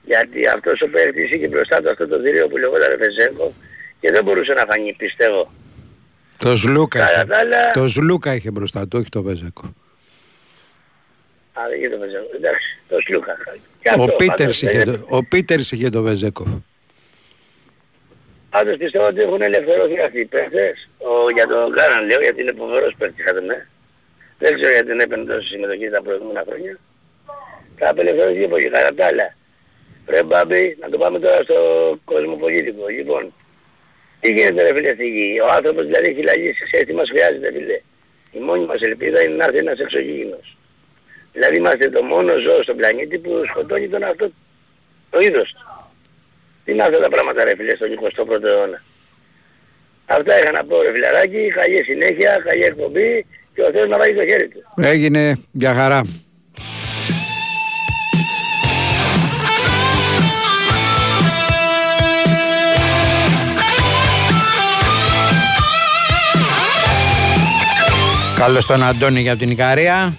S20: Γιατί αυτός ο παίκτης είχε μπροστά του αυτό το δίριο που λεγόταν Βεζέκο και δεν μπορούσε να φανεί, πιστεύω.
S2: Το Σλούκα, είχε, το Σλούκα είχε μπροστά του, όχι το Βεζέκο.
S20: Α, δεν είχε το Βεζέκο. Εντάξει, το Σλούκα.
S2: Ο, Πίτερς είχε, το, ο Πίτερς είχε το Βεζέκο.
S20: Πάντως πιστεύω ότι έχουν ελευθερωθεί αυτοί οι παίχτες. Ο, για τον Γκάραν λέω γιατί είναι φοβερός παίχτης κατά με. Δεν ξέρω γιατί δεν έπαιρνε τόση συμμετοχή τα προηγούμενα χρόνια. Θα απελευθερωθεί από εκεί κατά τα άλλα. Πρέπει Μπάμπη να το πάμε τώρα στο κοσμοπολίτικο. Λοιπόν, τι γίνεται ρε φίλε στη γη. Ο άνθρωπος δηλαδή έχει λαγίσει. Ξέρεις τι μας χρειάζεται φίλε. Η μόνη μας ελπίδα είναι να έρθει ένας εξωγήινος. Δηλαδή είμαστε το μόνο ζώο στον πλανήτη που σκοτώνει τον αυτό το είδος του. Τι είναι αυτά τα πράγματα ρε φίλε στον 21ο αιώνα; Αυτά είχα να πω ρε φιλαράκι, καλή συνέχεια, καλή εκπομπή και ο Θεός να βάλει το χέρι του.
S2: Έγινε για χαρά. Καλώς τον Αντώνη για την Ικαρία.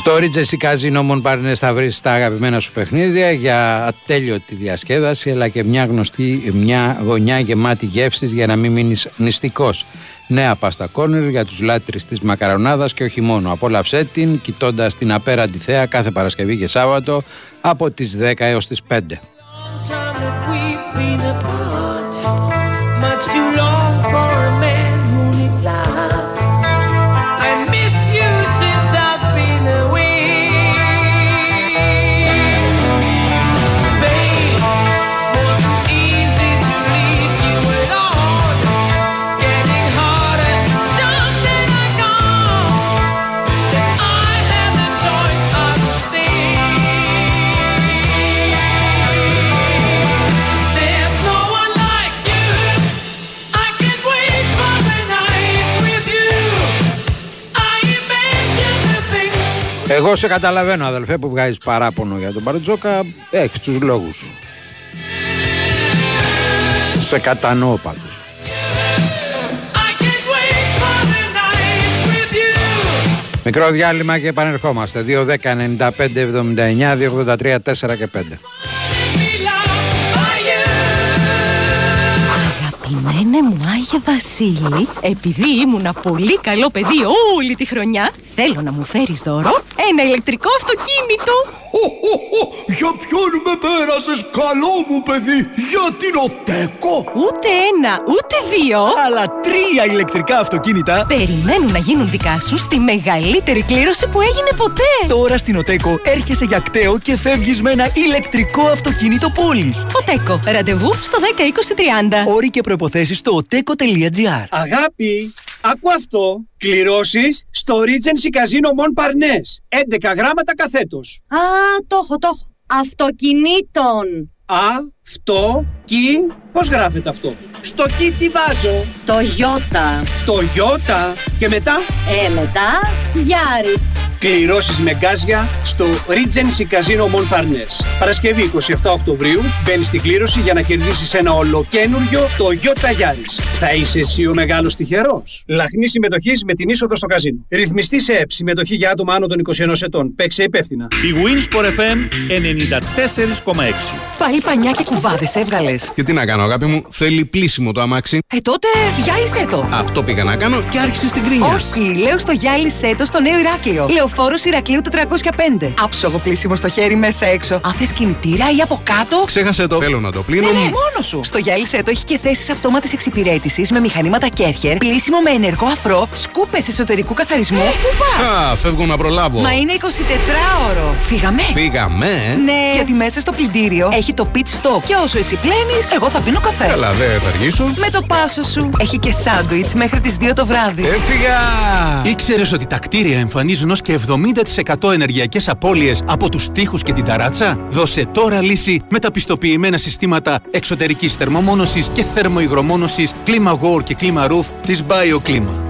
S2: Στο Ρίτζεση Καζίνο Μονπαρνές θα βρεις τα αγαπημένα σου παιχνίδια για ατέλειωτη διασκέδαση αλλά και μια γνωστή μια γωνιά γεμάτη γεύσης για να μην μείνεις νηστικός. Νέα πάστα κόρνερ για τους λάτρεις της μακαρονάδας και όχι μόνο. Απόλαυσέ την κοιτώντας την απέραντη θέα κάθε Παρασκευή και Σάββατο από τις 10 έως τις 5. Εγώ σε καταλαβαίνω αδελφέ που βγάζεις παράπονο για τον Μπαρτζόκα Έχεις τους λόγους. Σου Σε κατανοώ πάντως. Μικρό διάλειμμα και επανερχόμαστε. 2, 10, 95, 79, 283, 4 και 5
S8: Αγαπημένε μου Άγιε Βασίλη, επειδή ήμουνα πολύ καλό παιδί όλη τη χρονιά, θέλω να μου φέρεις δώρο ένα ηλεκτρικό αυτοκίνητο.
S9: Για ποιον με πέρασες καλό μου παιδί, για την ΟΤΕΚΟ.
S8: Ούτε ένα, ούτε δύο.
S21: Αλλά τρία ηλεκτρικά αυτοκίνητα
S8: Περιμένουν να γίνουν δικά σου στη μεγαλύτερη κλήρωση που έγινε ποτέ.
S21: Τώρα στην ΟΤΕΚΟ έρχεσαι για κταίο και φεύγεις με ένα ηλεκτρικό αυτοκίνητο πόλης.
S8: Οτέκο, ραντεβού στο 10 20 30.
S21: Όροι και προϋποθέσεις στο oteco.gr
S10: Αγάπη, άκου αυτό. Κληρώσεις στο Regency Casino Mon Parnes. 11 γράμματα καθέτος.
S11: Α, το έχω, το έχω. Αυτοκινήτων.
S10: Α, αυτό, κι, πώς γράφεται αυτό; Στο κι τι βάζω;
S11: Το Ιώτα.
S10: Το Ιώτα. Και μετά;
S11: Ε, μετά, Γιάρης.
S10: Κληρώσεις με γκάζια στο Regency Casino Mon Parnes. Παρασκευή 27 Οκτωβρίου μπαίνεις στην κλήρωση για να κερδίσεις ένα ολοκένουργιο Toyota Yaris. Θα είσαι εσύ ο μεγάλος τυχερός. Λαχνή συμμετοχής με την είσοδο στο καζίνο. Ρυθμιστή σε ΕΠ. Συμμετοχή για άτομα άνω των 21 ετών. Παίξε υπεύθυνα.
S12: Η Winsport FM 94,6.
S22: Πάλι πανιά και κουβάδε έβγαλες.
S23: Και τι να κάνω, αγάπη μου, θέλει πλήσιμο το αμάξι.
S22: Ε, τότε γυάλισέ το.
S23: Αυτό πήγα να κάνω και άρχισε στην κρίνια.
S22: Όχι, λέω στο γυάλισέ το στο νέο Ηράκλειο. Λεωφόρος Ηρακλείου 405. Άψογο πλήσιμο στο χέρι μέσα έξω. Αν θες κινητήρα ή από κάτω.
S23: Ξέχασε το. Θέλω να το πλύνω.
S22: Ναι, ναι, μόνος σου. Στο γυάλισέ το έχει και θέσεις αυτόματης εξυπηρέτησης με μηχανήματα Κέρχερ, πλήσιμο με ενεργό αφρό, σκούπες εσωτερικού καθαρισμού. Πού πας;
S23: Α, φεύγω να προλάβω.
S22: Μα είναι 24ωρο. Φύγαμε.
S23: Φύγαμε. ε.
S22: Ναι, γιατί μέσα στο πλυντήριο έχει το pit stop. Και όσο εσύ πλένεις, εγώ θα πίνω καφέ.
S23: Καλά, δεν θα αργήσω.
S22: Με το πάσο σου. Έχει και σάντουιτς μέχρι τις 2 το βράδυ.
S23: Έφυγα!
S24: Ήξερες ότι τα κτίρια εμφανίζουν ως και 70% ενεργειακές απώλειες από τους τοίχου και την ταράτσα; Δώσε τώρα λύση με τα πιστοποιημένα συστήματα εξωτερικής θερμομόνωσης και θερμοϊγρομόνωσης Clima και Clima Roof της BioClima.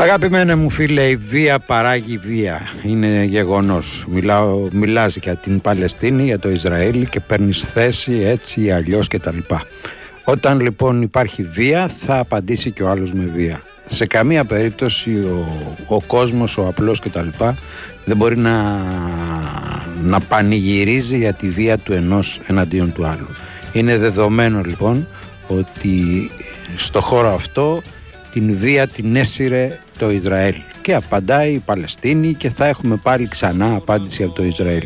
S2: Αγαπημένε μου φίλε, η βία παράγει βία. Είναι γεγονός. Μιλάω, μιλάς για την Παλαιστίνη, για το Ισραήλ και παίρνεις θέση έτσι ή αλλιώς κτλ. Όταν λοιπόν υπάρχει βία θα απαντήσει και ο άλλος με βία. Σε καμία περίπτωση ο, ο κόσμος, ο απλός κτλ δεν μπορεί να, να πανηγυρίζει για τη βία του ενός εναντίον του άλλου. Είναι δεδομένο λοιπόν ότι στο χώρο αυτό την βία την έσυρε το Ισραήλ και απαντάει η Παλαιστίνη και θα έχουμε πάλι ξανά απάντηση από το Ισραήλ.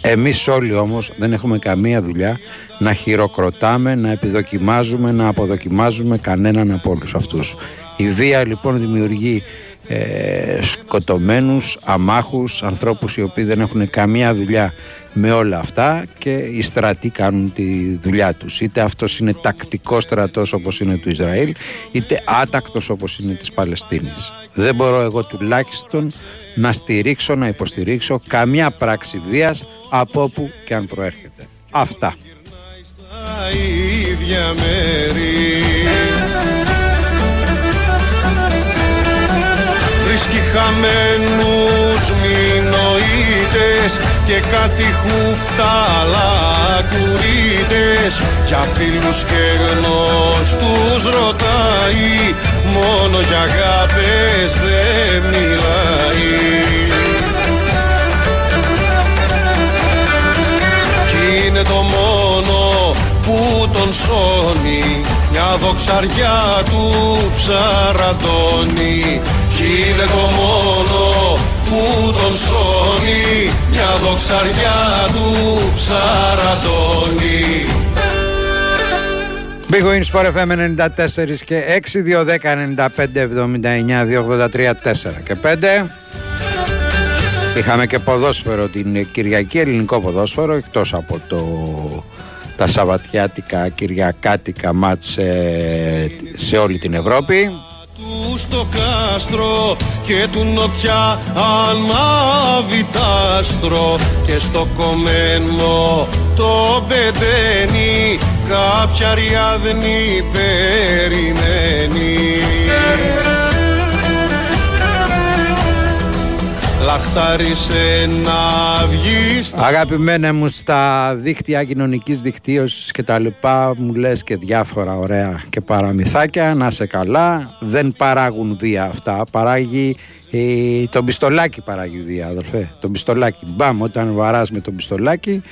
S2: Εμείς όλοι όμως δεν έχουμε καμία δουλειά να χειροκροτάμε, να επιδοκιμάζουμε, να αποδοκιμάζουμε κανέναν από όλους αυτούς. Η βία λοιπόν δημιουργεί ε, σκοτωμένους, αμάχους, ανθρώπους οι οποίοι δεν έχουν καμία δουλειά με όλα αυτά και οι στρατοί κάνουν τη δουλειά τους. Είτε αυτός είναι τακτικός στρατός όπως είναι του Ισραήλ, είτε άτακτος όπως είναι της Παλαιστίνης. Δεν μπορώ εγώ τουλάχιστον να στηρίξω, να υποστηρίξω καμιά πράξη βίας από όπου και αν προέρχεται. Αυτά.
S25: τα ίδια μέρη Βρίσκει χαμένους μηνοείτες και κάτι χούφτα κουρίτες Για φίλους και γνωστούς ρωτάει μόνο για αγάπες δεν μιλάει. Κι είναι το μόνο που τον σώνει μια δοξαριά του ψαραντώνει. Κι είναι το μόνο που τον σώνει μια δοξαριά του ψαραντώνει
S2: Big Wins Sport FM 94 και 6, 2, 10, 95, 79, 2, 83, 4 και 5. Είχαμε και ποδόσφαιρο την Κυριακή, ελληνικό ποδόσφαιρο, εκτός από το, τα Σαββατιάτικα, Κυριακάτικα μάτς σε, σε όλη την Ευρώπη.
S25: Του στο κάστρο και του νοτιά ανάβει τ' άστρο. Και στο κομμένο το πεντένι κάποια ριάδνη περιμένει Λαχτάρισε να βγεις.
S2: Αγαπημένα μου στα δίκτυα κοινωνικής δικτύωσης και τα λοιπά μου λες και διάφορα ωραία και παραμυθάκια. Να σε καλά. Δεν παράγουν βία αυτά. Παράγει ε, το πιστολάκι παράγει βία αδερφέ. Το πιστολάκι μπαμ όταν βαράς με το πιστολάκι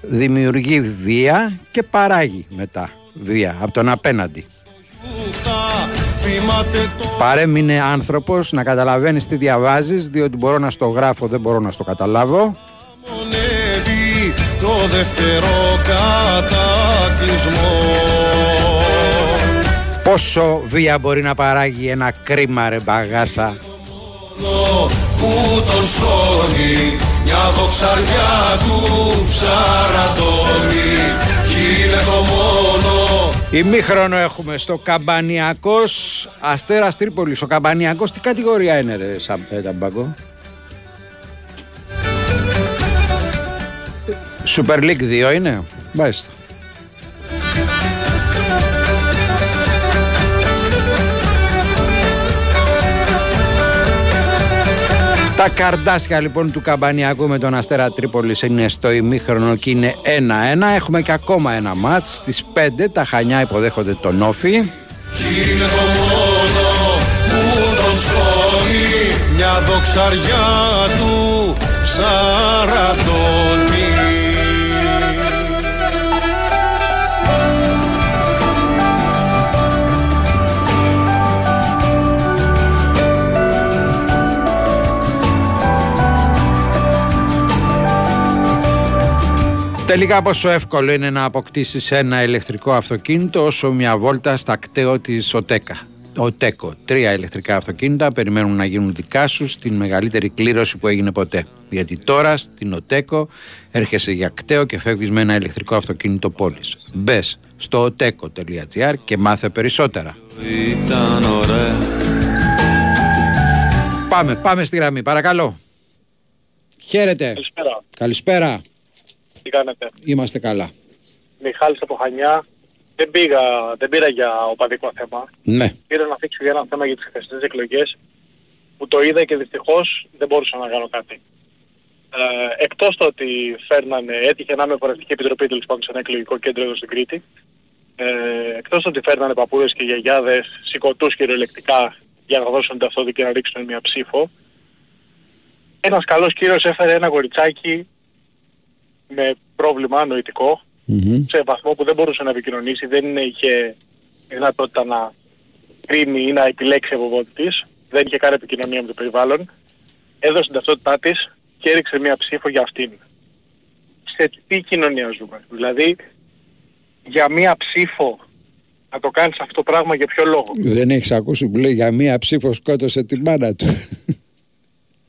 S2: δημιουργεί βία και παράγει μετά βία από τον απέναντι.
S25: Θυμάται το
S2: Παρέμεινε άνθρωπος να καταλαβαίνεις τι διαβάζεις διότι μπορώ να στο γράφω δεν μπορώ να στο καταλάβω.
S25: Μονεύει το δεύτερο κατακλυσμό.
S2: Πόσο βία μπορεί να παράγει ένα κρίμα ρε μπαγάσα.
S25: Που τον σώνει μια δοξαριά του ψαραντώνει. Κι είναι το μόνο
S2: Ημίχρονο έχουμε στο Καμπανιακός Αστέρας Τρίπολης. Ο Καμπανιακός τι κατηγορία είναι ρε Σαν ε, Ταμπάκο; Super League 2 είναι; Μάλιστα Τα καρδάσια λοιπόν του Καμπανιακού με τον Αστέρα Τρίπολης είναι στο ημίχρονο και είναι 1-1. Έχουμε και ακόμα ένα μάτς. Στις 5 τα Χανιά υποδέχονται τον Όφη.
S25: Κι είναι το μόνο που τον σώνει μια δοξαριά του ψαραντώνει
S2: Τελικά πόσο εύκολο είναι να αποκτήσεις ένα ηλεκτρικό αυτοκίνητο όσο μια βόλτα στα κτέο της ΟΤΕΚΑ. ΟΤΕΚΟ. Τρία ηλεκτρικά αυτοκίνητα περιμένουν να γίνουν δικά σου στην μεγαλύτερη κλήρωση που έγινε ποτέ. Γιατί τώρα στην ΟΤΕΚΟ έρχεσαι για κτέο και φεύγεις με ένα ηλεκτρικό αυτοκίνητο πόλης. Μπες στο oteco.gr και μάθε περισσότερα.
S25: Ήταν ωραία
S2: Πάμε, πάμε στη γραμμή, παρακαλώ. Χαίρετε.
S26: Καλησπέρα.
S2: Καλησπέρα.
S26: Τι κάνετε.
S2: Είμαστε καλά.
S26: Μιχάλης από Χανιά. Δεν, πήγα, δεν πήρα για οπαδικό θέμα.
S2: Ναι.
S26: Πήρα να θίξω για ένα θέμα για τις χθεσινές εκλογές που το είδα και δυστυχώς δεν μπορούσα να κάνω κάτι. Ε, εκτός το ότι φέρνανε, έτυχε να είμαι φορευτική επιτροπή τέλος πάντων σε ένα εκλογικό κέντρο εδώ στην Κρήτη, ε, εκτός το ότι φέρνανε παππούδες και γιαγιάδες σηκωτούς κυριολεκτικά για να δώσουν ταυτότητα και να ρίξουν μια ψήφο, ένας καλός κύριος έφερε ένα κοριτσάκι με πρόβλημα νοητικό σε βαθμό που δεν μπορούσε να επικοινωνήσει, δεν είχε δυνατότητα να κρίνει ή να επιλέξει από μόνη της, δεν είχε κάνει επικοινωνία με το περιβάλλον, έδωσε την ταυτότητά της και έριξε μια ψήφο για αυτήν. Σε τι κοινωνία ζούμε; Δηλαδή, για μια ψήφο να το κάνεις αυτό το πράγμα για ποιο λόγο;
S2: Δεν έχεις ακούσει που λέει για μία ψήφο σκότωσε την μάνα του.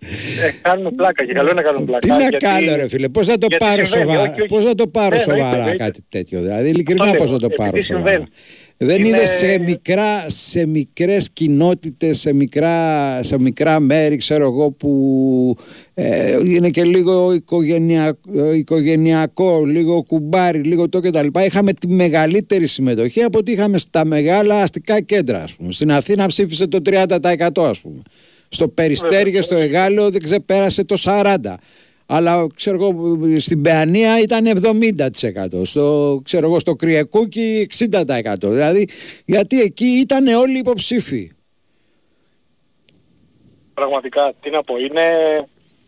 S26: Ε, κάνουμε πλάκα και καλό είναι να κάνουμε πλάκα.
S2: Τι να
S26: γιατί-
S2: κάνω ρε φίλε, πώς θα το
S26: γιατί
S2: πάρω
S26: συμβαίνει,
S2: σοβαρά,
S26: όχι, όχι.
S2: πώς θα το πάρω
S26: Ναι, εννοείται,
S2: σοβαρά
S26: εννοείται.
S2: κάτι τέτοιο, δηλαδή ειλικρινά
S26: Αυτό
S2: πώς
S26: λέω,
S2: θα το πάρω
S26: επειδή
S2: σοβαρά.
S26: συμβαίνει.
S2: Δεν
S26: Είναι-
S2: είδε σε, μικρά, σε μικρές κοινότητες, σε μικρά, σε μικρά μέρη, ξέρω εγώ, που ε, είναι και λίγο οικογενειακό, οικογενειακό, λίγο κουμπάρι, λίγο το κτλ. Είχαμε τη μεγαλύτερη συμμετοχή από ότι είχαμε στα μεγάλα αστικά κέντρα, ας πούμε. Στην Αθήνα ψήφισε το 30% ας πούμε. Στο Περιστέρι και στο Εγάλεο δεν ξεπέρασε το 40%. Αλλά ξέρω εγώ, στην Παιανία ήταν 70%. Στο, ξέρω εγώ, στο Κρυεκούκι 60%. Δηλαδή, γιατί εκεί ήταν όλοι υποψήφοι.
S26: Πραγματικά, τι να πω, είναι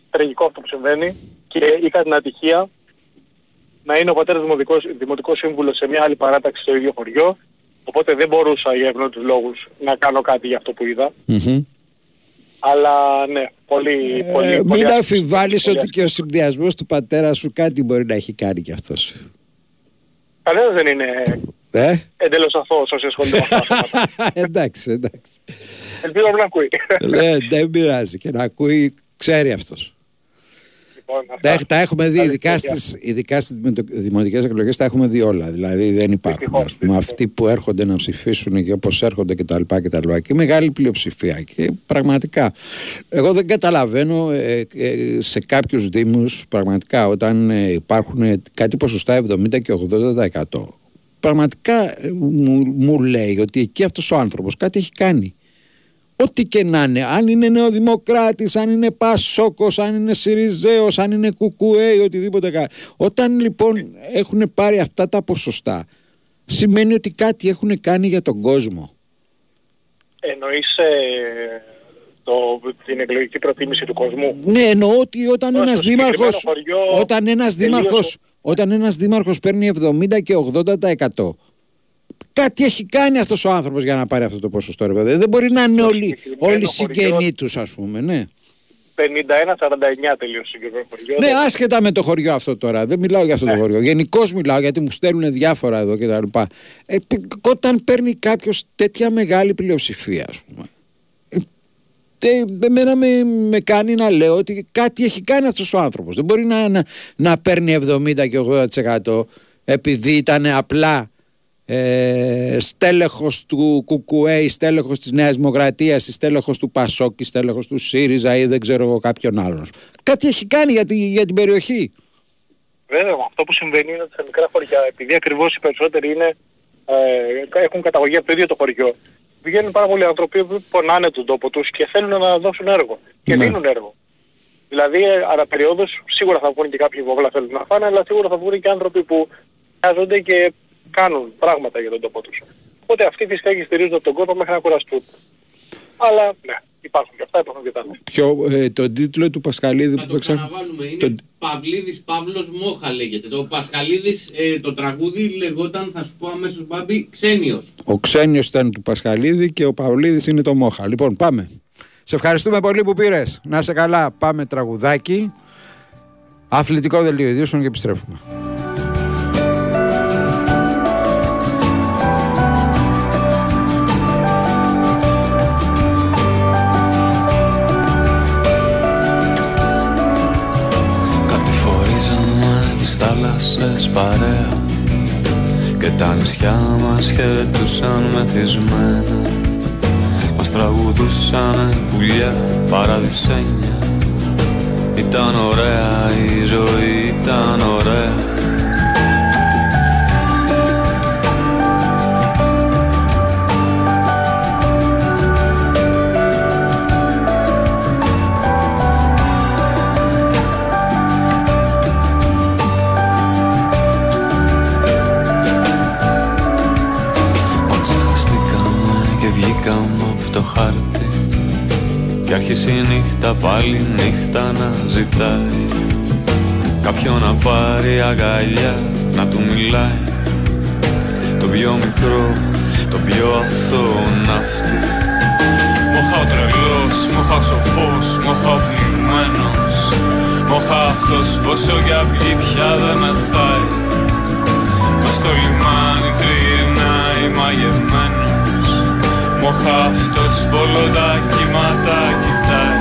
S26: τραγικό αυτό που συμβαίνει και είχα την ατυχία να είναι ο πατέρας δημοτικός, δημοτικός σύμβουλος σε μια άλλη παράταξη στο ίδιο χωριό οπότε δεν μπορούσα για ευνότητους λόγους να κάνω κάτι για αυτό που είδα αλλά ναι, πολύ, πολύ,
S2: Ε,
S26: πολύ
S2: μην
S26: άσχημο.
S2: αφιβάλλεις
S26: Πολύ
S2: ότι και ο συνδυασμός του πατέρα σου κάτι μπορεί να έχει κάνει κι αυτός.
S26: Κανένας δεν είναι
S2: Ε;
S26: εντελώς αθώος όσοι ασχολούνται με αυτά. τα θέματα. [LAUGHS]
S2: εντάξει, εντάξει.
S26: Ελπίζω να μην ακούει.
S2: ναι, δεν πειράζει και να ακούει, ξέρει αυτός.
S26: Λοιπόν,
S2: Τα,
S26: αυτά.
S2: τα έχουμε δει,
S26: Καλή
S2: ειδικά
S26: συνέχεια.
S2: στις, ειδικά στις δημοτο- δημοτικές εκλογές τα έχουμε δει όλα. Δηλαδή δεν υπάρχουν. Ας πούμε, αυτοί που έρχονται να ψηφίσουν και όπως έρχονται κτλ. κτλ. Και μεγάλη πλειοψηφία. Και πραγματικά, εγώ δεν καταλαβαίνω ε, ε, σε κάποιους δήμους πραγματικά όταν ε, υπάρχουν κάτι ποσοστά 70 και 80% πραγματικά ε, μου, μου λέει ότι εκεί αυτός ο άνθρωπος κάτι έχει κάνει. Ό,τι και να είναι, αν είναι νεοδημοκράτης, αν είναι Πασόκος, αν είναι Σιριζέος, αν είναι Κουκουέι, οτιδήποτε κάνει. Όταν λοιπόν έχουν πάρει αυτά τα ποσοστά, σημαίνει ότι κάτι έχουν κάνει για τον κόσμο.
S26: Εννοείς ε, το, την εκλογική προτίμηση του κόσμου;
S2: Ναι, εννοώ ότι όταν
S26: Στο
S2: ένας
S26: συγκεκριμένο
S2: δήμαρχος,
S26: χωριό
S2: όταν ένας
S26: τελείωσε-
S2: δήμαρχος, όταν ένας δήμαρχος παίρνει 70 και 80% κάτι έχει κάνει αυτός ο άνθρωπος για να πάρει αυτό το ποσοστό ρε παιδί. Δεν μπορεί να είναι όλοι, όλοι συγγενείς τους ας πούμε, ναι.
S26: 51-49 τελείωσε το συγκεκριμένο χωριό.
S2: Ναι,
S26: Δεν-
S2: άσχετα με το χωριό αυτό τώρα. Δεν μιλάω για αυτό
S26: Ναι.
S2: το χωριό. Γενικώς μιλάω γιατί μου στέλνουν διάφορα εδώ και τα λοιπά. Ε, π- όταν παίρνει κάποιος τέτοια μεγάλη πλειοψηφία, ας πούμε. ε, τε- Εμένα με, με κάνει να λέω ότι κάτι έχει κάνει αυτός ο άνθρωπος. Δεν μπορεί να, να, να παίρνει 70 και 80% επειδή ήταν απλά ε, στέλεχος του Κουκουέ, στέλεχος της Νέας Δημοκρατίας, ή στέλεχος του Πασόκ, ή στέλεχος του ΣΥΡΙΖΑ ή δεν ξέρω εγώ κάποιον άλλον. Κάτι έχει κάνει για, τη, για την περιοχή.
S26: Βέβαια, αυτό που συμβαίνει είναι ότι στα μικρά χωριά, επειδή ακριβώς οι περισσότεροι είναι, ε, έχουν καταγωγή από το ίδιο το χωριό, βγαίνουν πάρα πολλοί άνθρωποι που πονάνε τον τόπο τους και θέλουν να δώσουν έργο. Και
S2: Ναι.
S26: δίνουν έργο. Δηλαδή, ε, ανά περίοδος, σίγουρα θα βγουν και κάποιοι που απλά θέλουν να φάνε, αλλά σίγουρα θα βγουν και άνθρωποι που χρειάζονται και κάνουν πράγματα για τον τόπο τους. Οπότε αυτοί φυσικά και στηρίζουν από τον κόσμο μέχρι να κουραστούν. Αλλά, ναι, υπάρχουν και αυτά, υπάρχουν και τα άλλα.
S2: Ποιο, ε, τον τίτλο του Πασχαλίδη
S27: Θα
S2: που
S27: το
S2: παίξα.
S27: ξαναβάλουμε. Είναι Παυλίδης Παύλος Μόχα λέγεται. Το Πασχαλίδης, ε, το τραγούδι λεγόταν, θα σου πω αμέσως Μπάμπη, Ξένιος.
S2: Ο Ξένιος ήταν του Πασχαλίδη και ο Παυλίδης είναι το Μόχα. Λοιπόν, πάμε. Σε ευχαριστούμε πολύ που πήρες. Να είσαι καλά. Πάμε τραγουδάκι. Αθλητικό δελτίο ειδήσεων και επιστρέφουμε.
S18: Θάλασσες παρέα Και τα νησιά μας χαιρετούσαν μεθυσμένα. Μας τραγουδούσαν πουλιά παραδεισένια. Ήταν ωραία η ζωή, ήταν ωραία βγήκαμε από το χάρτη. Κι άρχισε η νύχτα πάλι νύχτα να ζητάει. Κάποιον να πάρει αγκαλιά να του μιλάει. Το πιο μικρό, το πιο αθώο ναύτη. Μοχα ο τρελός, μοχα ο σοφός, μοχα ο πνιγμένος Μοχα αυτός πόσο για βγει πια δεν μεθάει. Μες στο λιμάνι τριγυρνάει μαγευμένος Μοχα αυτός πολλό τα κύματα κοιτάει.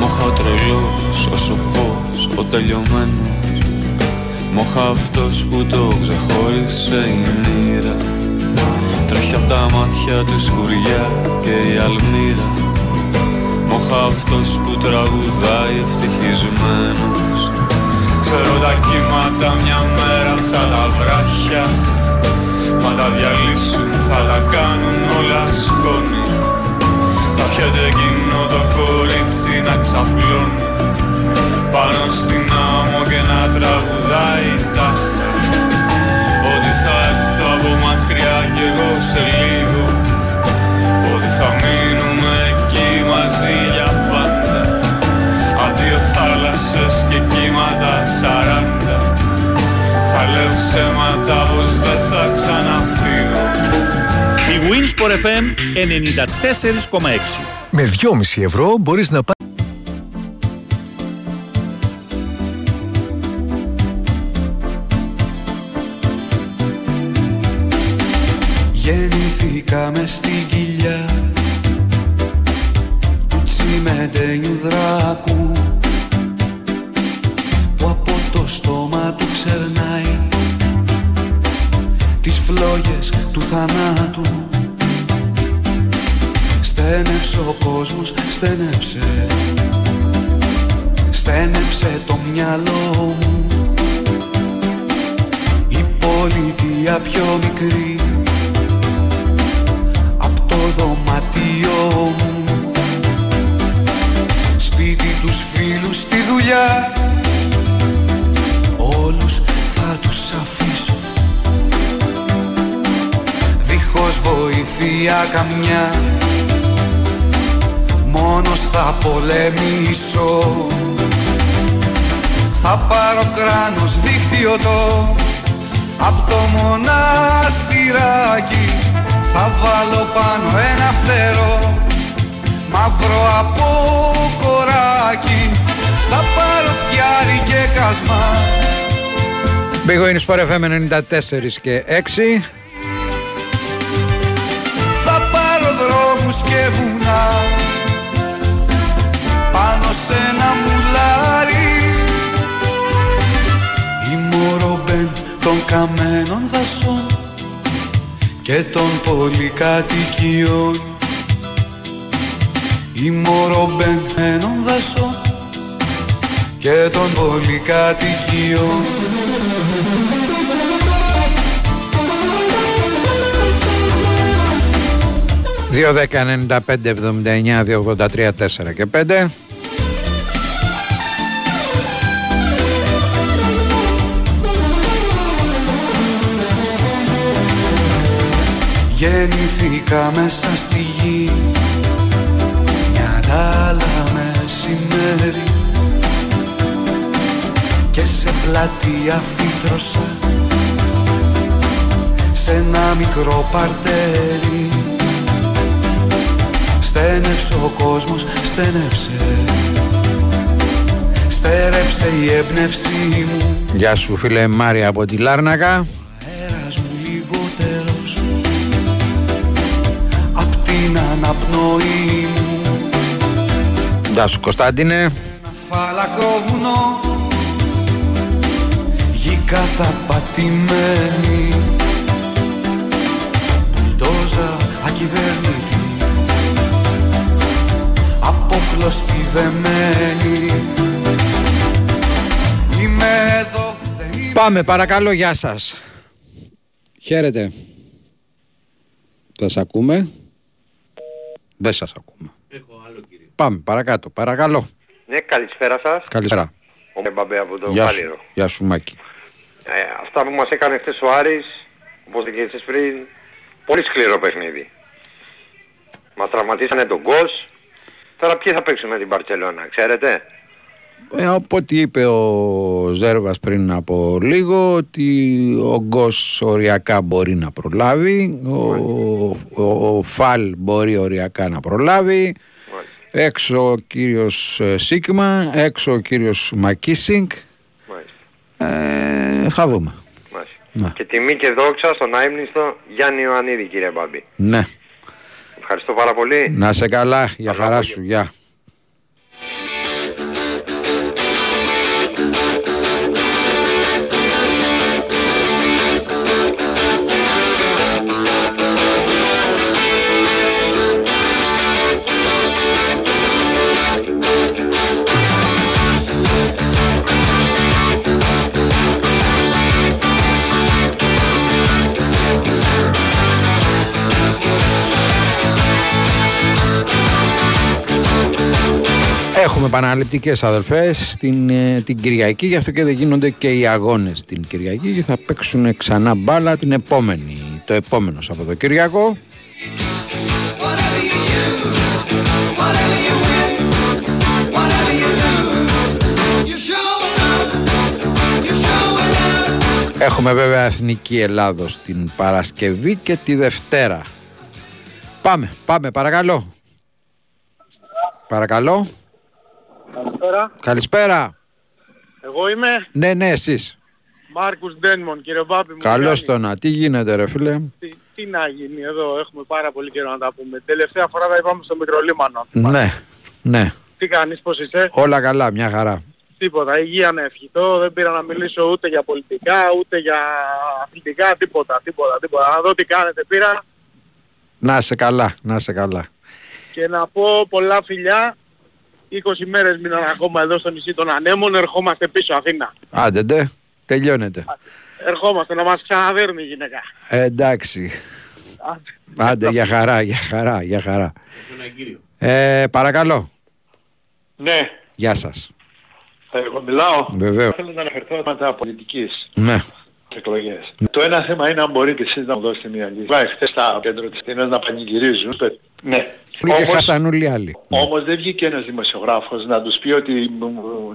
S18: Μοχα ο τρελός, ο σοφός, ο τελειωμένος Μοχα αυτός που το ξεχώρισε η μοίρα. Τρέχει απ' τα μάτια τους σκουριά και η αλμύρα. Μοχα αυτός που τραγουδάει ευτυχισμένος. Ξέρω τα κύματα μια μέρα θα τα βράχια. Θα τα διαλύσουν, θα τα κάνουν όλα σκόνη. Θα πιέται εκείνο το κορίτσι να ξαπλώνει Πάνω στην άμμο και να τραγουδάει τάχα Ότι θα έρθω από μακριά κι εγώ σε λίγο. Ότι θα μείνουμε εκεί μαζί για πάντα. Αντίο θάλασσες και κύματα σαράντα. Θα λέω ψέματα πως δεν θα ξαναφύγω.
S12: Η Winsport FM 94,6
S28: Με 2,5 ευρώ μπορείς να πάρεις
S18: πάρω κράνος δίχτυωτό Απ' το μοναστηράκι Θα βάλω πάνω ένα φτερό. Μαύρο από κοράκι Θα πάρω φτιάρι και κασμά.
S2: Big Win Sport FM 94 και 6.
S18: Θα πάρω δρόμους και βουνά. Πάνω σε ένα μουλάρι καμένων δασών Και των πολυκατοικιών Η μορομπέν των δασών Και των πολυκατοικιών
S2: 2, 10, 95, 79, 283, 4 και 5.
S18: Γεννηθήκα μέσα στη γη. Μια άλλα μεσημέρι Και σε πλατεία φύτρωσα Σε ένα μικρό παρτέρι. Στένεψε ο κόσμος, στένεψε. Στέρεψε η έμπνευσή μου.
S2: Γεια σου φίλε Μάρια από τη Λάρνακα.
S18: Την αναπνοή μου
S2: Γεια σου Κωνσταντίνε.
S18: Φαλακρό βουνό Γη καταπατημένη Μπουλντόζα ακυβέρνητη Απόκλωστη δεμένη Είμαι εδώ
S2: Πάμε παρακαλώ γεια σας. Χαίρετε. Θα σας ακούμε. Δεν σας ακούμε. Πάμε παρακάτω παρακαλώ.
S29: Ναι, καλησπέρα σας.
S2: Καλησπέρα.
S29: Ο Μπαμπέ από το
S2: Γεια σου,
S29: Βάλιρο.
S2: γεια σου Μάκη.
S29: Ε, αυτά που μας έκανε χθες ο Άρης, όπως και εσείς πριν, πολύ σκληρό παιχνίδι. Μας τραυματίσανε τον Γκος. Τώρα ποιοι θα παίξουν με την Μπαρτσελώνα, ξέρετε;
S2: Ε, από ό,τι είπε ο Ζέρβας πριν από λίγο ότι ο Γκος οριακά μπορεί να προλάβει ο, ο, ο Φαλ μπορεί οριακά να προλάβει έξω ο κύριος ε, Σίγμα έξω ο κύριος Μακίσινγκ. Ε, θα δούμε. Ναι.
S30: Και τιμή και δόξα στον άιμνηστο Γιάννη Ιωαννίδη κύριε Μπάμπη.
S2: ναι.
S30: Ευχαριστώ πάρα πολύ.
S2: να σε καλά. Για χαρά σου. Γεια Έχουμε επαναληπτικές αδελφές την, ε, την Κυριακή, γι' αυτό και δεν γίνονται και οι αγώνες την Κυριακή και θα παίξουν ξανά μπάλα την επόμενη, το επόμενο Σαββατοκύριακο. Έχουμε βέβαια Εθνική Ελλάδος την Παρασκευή και τη Δευτέρα. Πάμε, πάμε, παρακαλώ. Παρακαλώ.
S26: Καλησπέρα.
S2: Καλησπέρα.
S26: Εγώ είμαι;
S2: Ναι, ναι, εσείς.
S26: Μάρκους Ντένμον, κύριε Μπάπη μου.
S2: Καλώς το να. Τι γίνεται ρε φίλε;
S26: Τι, τι να γίνει εδώ, έχουμε πάρα πολύ καιρό να τα πούμε. Τελευταία φορά τα είπαμε στο μικρολίμανο.
S2: Ναι, ναι.
S26: Τι κάνεις, πώς είσαι;
S2: Όλα καλά, μια χαρά.
S26: Τίποτα, υγεία να ευχηθώ, δεν πήρα να μιλήσω ούτε για πολιτικά, ούτε για αθλητικά, τίποτα, τίποτα, τίποτα. Να δω τι κάνετε πήρα
S2: Να είσαι καλά, να είσαι καλά.
S26: και να πω πολλά φιλιά. 20 μέρες μείναν ακόμα εδώ στο νησί των Ανέμων, ερχόμαστε πίσω Αθήνα.
S2: Άντε ντε, τελειώνεται.
S26: Ερχόμαστε να μας ξαναδέρνει η γυναίκα.
S2: Ε, εντάξει. Άντε, για χαρά, για χαρά, για χαρά. Ε, παρακαλώ.
S31: Ναι,
S2: Γεια σας.
S31: εγώ μιλάω.
S2: Βεβαίως.
S31: Θέλω να αναφερθώ θέματα πολιτικής
S2: Ναι.
S31: Εκλογές. Το ένα θέμα είναι αν μπορείτε εσείς να μου δώσετε μια λύση. Πάει χθες τα κέντρο της Τίνας να πανηγυρίζουν. Ναι.
S2: Που και
S31: Όμως,
S2: χάσαν όλοι οι άλλοι.
S31: όμως δεν βγήκε ένας δημοσιογράφος να τους πει ότι μ,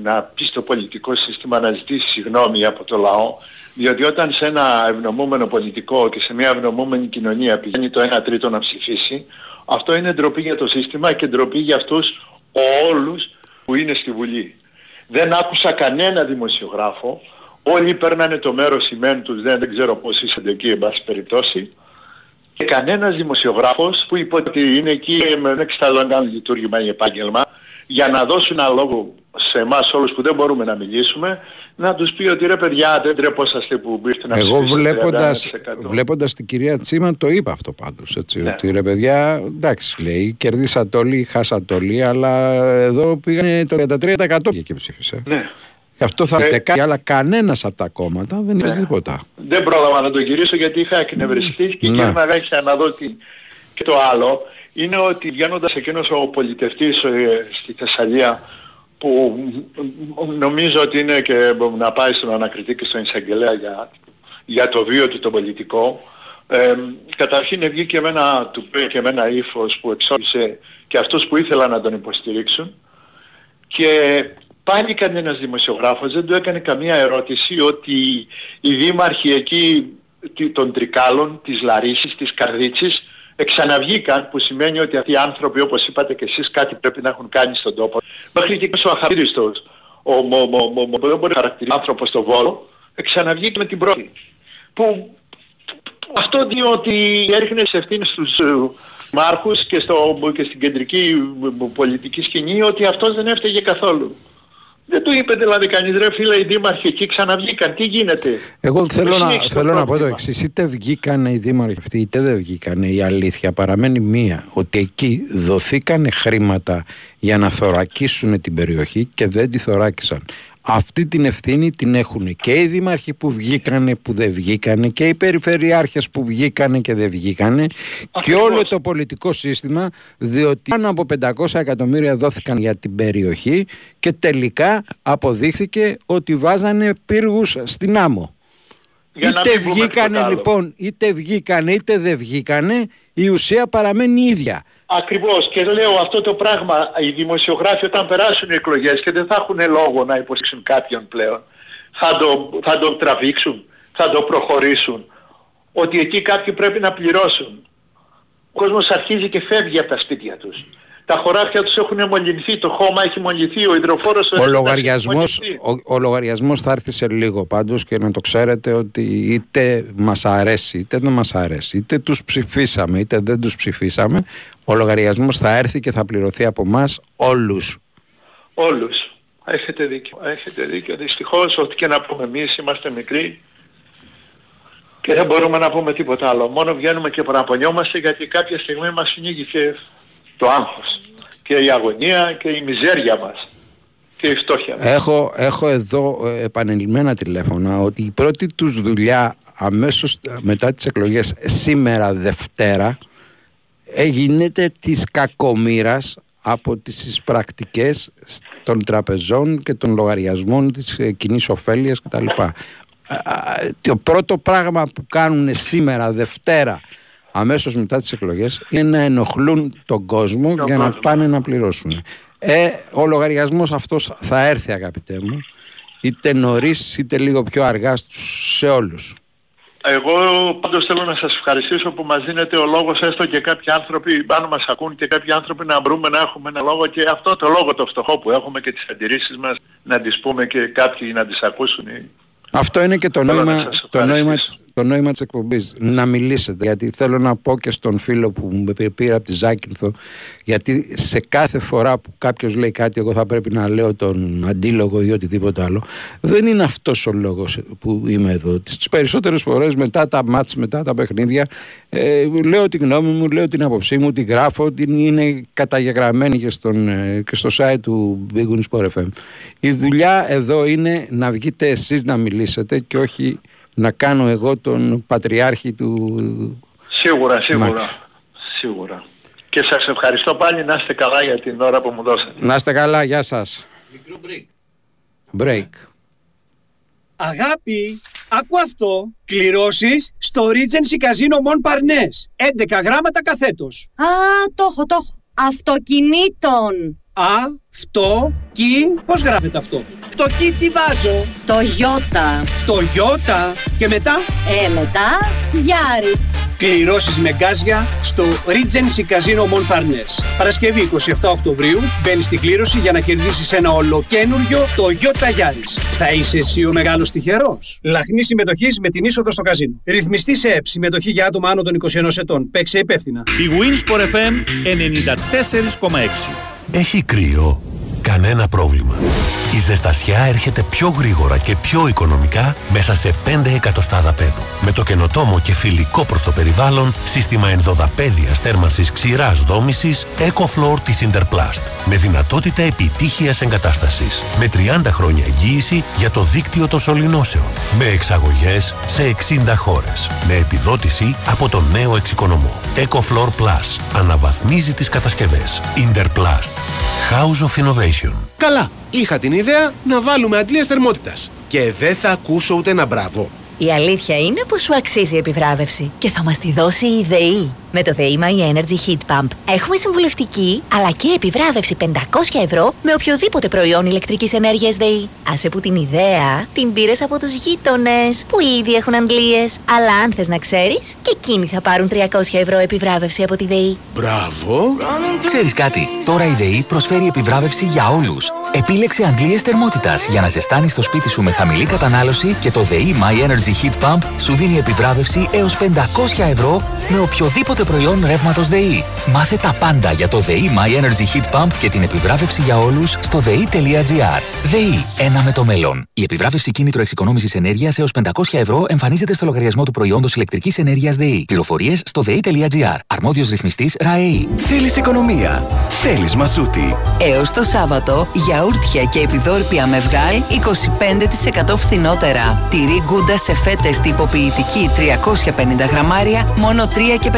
S31: να πει στο πολιτικό σύστημα να ζητήσει συγγνώμη από το λαό διότι όταν σε ένα ευνομούμενο πολιτικό και σε μια ευνομούμενη κοινωνία πηγαίνει το 1 τρίτο να ψηφίσει αυτό είναι ντροπή για το σύστημα και ντροπή για αυτούς όλους που είναι στη Βουλή. Δεν άκουσα κανένα δημοσιογράφο, όλοι παίρνανε το μέρος ημέν τους, δεν, δεν ξέρω πώς είσαστε εκεί εν πάση περιπτώσει, και κανένας δημοσιογράφος που είπε ότι είναι εκεί με ένα εξταλόγκαν λειτουργήμα ή επάγγελμα για να δώσουν ένα λόγο σε εμάς όλους που δεν μπορούμε να μιλήσουμε να τους πει ότι ρε παιδιά δεν τρεπόσαστε που ήρθε να
S2: Εγώ
S31: ψηφίσετε
S2: βλέποντας,
S31: 31%.
S2: βλέποντας την κυρία Τσίμα το είπα αυτό πάντως έτσι,
S31: Ναι.
S2: ότι ρε παιδιά εντάξει λέει κερδίσατε όλοι, χάσατε όλοι αλλά εδώ πήγανε το 33% και ψήφισε.
S31: Ναι.
S2: Γι' αυτό θα
S31: Ε,
S2: ε, κάνει, αλλά κανένας από τα κόμματα δεν είπε
S31: Ναι.
S2: τίποτα.
S31: Δεν πρόλαβα να τον γυρίσω γιατί είχα εκνευριστεί και
S2: Ναι.
S31: γύρναγα για να δω τι... Και το άλλο είναι ότι βγαίνοντας εκείνος ο πολιτευτής ε, στη Θεσσαλία που νομίζω ότι είναι και να πάει στον ανακριτή και στον εισαγγελέα για, για το βίο του το πολιτικό ε, καταρχήν βγήκε με ένα του και με ένα ύφος που εξόρισε και αυτούς που ήθελαν να τον υποστηρίξουν και πάλι κανένας δημοσιογράφος δεν του έκανε καμία ερώτηση ότι οι δήμαρχοι εκεί τι- των Τρικάλων, της Λαρίσης, της Καρδίτσης εξαναβγήκαν που σημαίνει ότι αυτοί οι άνθρωποι όπως είπατε και εσείς κάτι πρέπει να έχουν κάνει στον τόπο. Μέχρι και ο αχαρίστος, ο, μο, μο, μο, μο, δεν μπορεί να χαρακτηρίσει άνθρωπος στο Βόλο, εξαναβγήκε με την πρώτη. Που αυτό διότι έριχνε τις ευθύνες στους ε, μάρχους και, στο, και στην κεντρική ε, πολιτική σκηνή ότι αυτός δεν έφταιγε καθόλου. Δεν του είπε δηλαδή κανείς ρε φίλε οι δήμαρχοι εκεί ξαναβγήκαν. Τι γίνεται;
S2: Εγώ θέλω,
S31: Εσύ
S2: να,
S31: έχεις το
S2: θέλω να πω το
S31: πρόβλημα.
S2: εξής. Είτε βγήκαν οι δήμαρχοι αυτοί, είτε δεν βγήκαν. Η αλήθεια παραμένει μία. Ότι εκεί δοθήκανε χρήματα για να θωρακίσουν την περιοχή και δεν τη θωράκισαν. Αυτή την ευθύνη την έχουν και οι δήμαρχοι που βγήκανε, που δεν βγήκανε και οι περιφερειάρχες που βγήκανε και δεν βγήκανε και όλο το πολιτικό σύστημα διότι πάνω από 500 εκατομμύρια δόθηκαν για την περιοχή και τελικά αποδείχθηκε ότι βάζανε πύργους στην άμμο.
S31: Για να
S2: είτε
S31: μην πούμε
S2: βγήκανε
S31: τίποτα άλλο.
S2: λοιπόν, είτε βγήκανε είτε δεν βγήκανε, η ουσία παραμένει ίδια.
S31: Ακριβώς και λέω αυτό το πράγμα οι δημοσιογράφοι όταν περάσουν οι εκλογές και δεν θα έχουν λόγο να υποστήριξουν κάποιον πλέον θα το, θα το τραβήξουν, θα το προχωρήσουν ότι εκεί κάποιοι πρέπει να πληρώσουν. Ο κόσμος αρχίζει και φεύγει από τα σπίτια τους. Τα χωράφια τους έχουν μολυνθεί, το χώμα έχει μολυνθεί, ο υδροφόρος
S2: Ο λογαριασμός, ο, ο λογαριασμός θα έρθει σε λίγο πάντως και να το ξέρετε ότι είτε μας αρέσει είτε δεν μας αρέσει, είτε τους ψηφίσαμε είτε δεν τους ψηφίσαμε, ο λογαριασμός θα έρθει και θα πληρωθεί από εμά όλους.
S31: Όλους. Έχετε δίκιο. Έχετε δίκιο. Δυστυχώς ό,τι και να πούμε εμείς είμαστε μικροί και δεν μπορούμε να πούμε τίποτα άλλο. Μόνο βγαίνουμε και παραπονιόμαστε γιατί κάποια στιγμή μας συνήγησε το άγχος και η αγωνία και η μιζέρια μας και η φτώχεια μας.
S2: Έχω, έχω εδώ ε, επανειλημμένα τηλέφωνα ότι η πρώτη τους δουλειά αμέσως μετά τις εκλογές σήμερα Δευτέρα έγινε της κακομήρας από τις πρακτικές των τραπεζών και των λογαριασμών της ε, κοινής ωφέλειας κτλ. Το πρώτο πράγμα που κάνουν σήμερα Δευτέρα αμέσως μετά τις εκλογές είναι να ενοχλούν τον κόσμο για να πάνε να πληρώσουν. Ε, ο λογαριασμός αυτός θα έρθει αγαπητέ μου είτε νωρίς είτε λίγο πιο αργά στους, σε όλους.
S31: Εγώ πάντως θέλω να σας ευχαριστήσω που μας δίνετε ο λόγος έστω και κάποιοι άνθρωποι πάνω μας ακούν και κάποιοι άνθρωποι να βρούμε να έχουμε ένα λόγο και αυτό το λόγο το φτωχό που έχουμε και τις αντιρρήσεις μας να τις πούμε και κάποιοι να τις ακούσουν.
S2: Αυτό είναι και το
S31: Θέλω να
S2: νόημα,
S31: σας
S2: το, νόημα,
S31: ευχαριστήσω.
S2: της- το νόημα της εκπομπής. Να μιλήσετε. Γιατί θέλω να πω και στον φίλο που μου πή- πήρε από τη Ζάκυνθο γιατί σε κάθε φορά που κάποιος λέει κάτι εγώ θα πρέπει να λέω τον αντίλογο ή οτιδήποτε άλλο. Δεν είναι αυτός ο λόγος που είμαι εδώ. Τις περισσότερες φορές μετά τα μάτς, μετά τα παιχνίδια ε, λέω τη γνώμη μου, λέω την άποψή μου, τη γράφω, την είναι καταγεγραμμένη και, στον, ε, και στο site του Big Win Sport FM. Η δουλειά εδώ είναι να βγείτε εσείς να μιλήσετε και όχι να κάνω εγώ τον πατριάρχη του...
S31: Σίγουρα, σίγουρα.
S2: Μάκη.
S31: Σίγουρα. Και σας ευχαριστώ πάλι να είστε καλά για την ώρα που μου δώσατε.
S2: Να είστε καλά, γεια σας.
S27: Μικρό break.
S2: Break.
S10: Αγάπη, άκου αυτό. Κληρώσεις στο Regency Casino Mon Parnes. 11 γράμματα καθέτος.
S11: Α, το έχω, το έχω. Αυτοκινήτων.
S10: Α, αυτό, κι, πώς γράφεται αυτό; Το κι τι βάζω.
S11: Το Ιώτα.
S10: Το Ιώτα. Και μετά,
S11: Ε, μετά, Γιάρης.
S10: κληρώσεις με γκάζια στο Regency Casino Mon Parnes. Παρασκευή 27 Οκτωβρίου μπαίνεις στην κλήρωση για να κερδίσεις ένα ολοκένουργιο το Toyota Yaris. Θα είσαι εσύ ο μεγάλος τυχερός. Λαχνή συμμετοχής με την είσοδο στο καζίνο. Ρυθμιστή σε ΕΠ. Συμμετοχή για άτομα άνω των 21 ετών. Παίξε υπεύθυνα.
S12: Η Winsport FM 94,6.
S13: Έχει κρύο. Κανένα πρόβλημα. Η ζεστασιά έρχεται πιο γρήγορα και πιο οικονομικά μέσα σε 5 εκατοστάδα πέδου. Με το καινοτόμο και φιλικό προς το περιβάλλον σύστημα ενδοδαπέδιας θέρμανσης ξηράς δόμησης EcoFloor της Interplast. Με δυνατότητα επιτύχειας εγκατάστασης. Με 30 χρόνια εγγύηση για το δίκτυο των σωληνώσεων. Με εξαγωγές σε 60 χώρες. Με επιδότηση από τον νέο εξοικονομό. EcoFloor Plus. Αναβαθμίζει τις κατασκευές. Interplast. House of Innovation.
S23: Καλά, είχα την ιδέα να βάλουμε αντλίες θερμότητας. Και δεν θα ακούσω ούτε ένα μπράβο.
S32: Η αλήθεια είναι πως σου αξίζει η επιβράβευση και θα μας τη δώσει η ΔΕΗ. Με το ΔΕΗ My Energy Heat Pump έχουμε συμβουλευτική αλλά και επιβράβευση 500 ευρώ με οποιοδήποτε προϊόν ηλεκτρικής ενέργειας ΔΕΗ. Άσε που την ιδέα την πήρες από τους γείτονες που ήδη έχουν αντλίες. Αλλά αν θες να ξέρεις και εκείνοι θα πάρουν 300 ευρώ επιβράβευση από τη ΔΕΗ.
S23: Μπράβο.
S33: Ξέρεις κάτι, τώρα η ΔΕΗ προσφέρει επιβράβευση για όλους. Επίλεξε αντλίες θερμότητας για να ζεστάνεις το σπίτι σου με χαμηλή κατανάλωση και το ΔΕΗ My Energy Heat Pump σου δίνει επιβράβευση έως 500 ευρώ με οποιοδήποτε προϊόν ρεύματος ΔΕΗ. Μάθε τα πάντα για το ΔΕΗ My Energy Heat Pump και την επιβράβευση για όλους στο ΔΕΗ.gr. ΔΕΗ, ένα με το μέλλον. Η επιβράβευση κίνητρο εξοικονόμησης ενέργειας έως 500 ευρώ εμφανίζεται στο λογαριασμό του προϊόντος ηλεκτρικής ενέργειας ΔΕΗ. Πληροφορίες στο ΔΕΗ.gr. Αρμόδιος ρυθμιστής ΡΑΕΗ.
S21: Θέλεις οικονομία. Θέλεις μασούτη.
S22: Έως το Σάββατο, γιαούρτια και επιδόρπια με βγάλ 25% φθηνότερα. Τυρί γκούντα σε φέτες τυποποιητική 350 γραμμάρια, μόνο 3 και 50.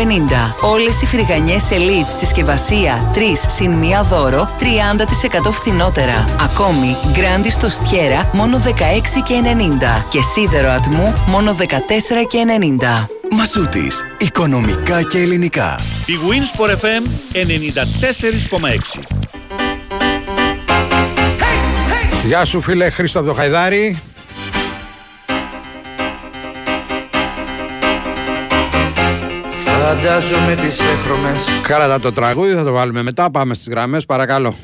S22: Όλες οι φρυγανιές Elite συσκευασία 3 συν 1 δώρο, 30% φθηνότερα. Ακόμη, γκράντι στο στιέρα, μόνο 16 και 90. Και σίδερο ατμού, μόνο 14 και 90.
S21: Μασούτης. Οικονομικά και ελληνικά.
S12: Η Winsport FM 94,6.
S2: Γεια σου φίλε Χρήστο από το Χαϊδάρι.
S34: Φαντάζομαι τις έχρωμες
S2: Κράτα το τραγούδι, θα το βάλουμε μετά. Πάμε στις γραμμές, παρακαλώ.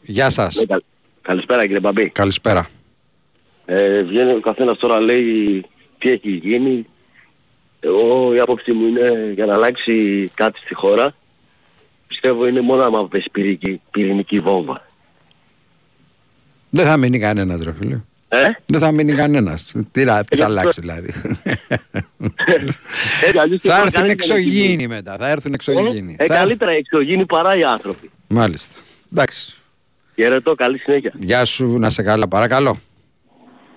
S2: Γεια σας.
S35: Καλησπέρα κύριε Μπαμπή.
S2: Καλησπέρα.
S35: Ε, βγαίνει ο καθένας τώρα λέει τι έχει γίνει. Εγώ η άποψή μου είναι για να αλλάξει κάτι στη χώρα πιστεύω είναι μόνο άμα πέσει πυρηνική, πυρηνική βόμβα.
S2: Δεν θα μείνει κανένας ρε φίλε.
S35: Ε;
S2: Δεν θα μείνει κανένας. Τι, να- τι θα αλλάξει δηλαδή. θα έρθουν εξωγήινοι μετά. Θα έρθουν εξωγήινοι.
S35: Ε,
S2: Θα-
S35: καλύτερα οι εξωγήινοι παρά οι άνθρωποι.
S2: Μάλιστα. Εντάξει.
S35: Χαιρετώ, καλή συνέχεια.
S2: Γεια σου, να σε καλά. Παρακαλώ.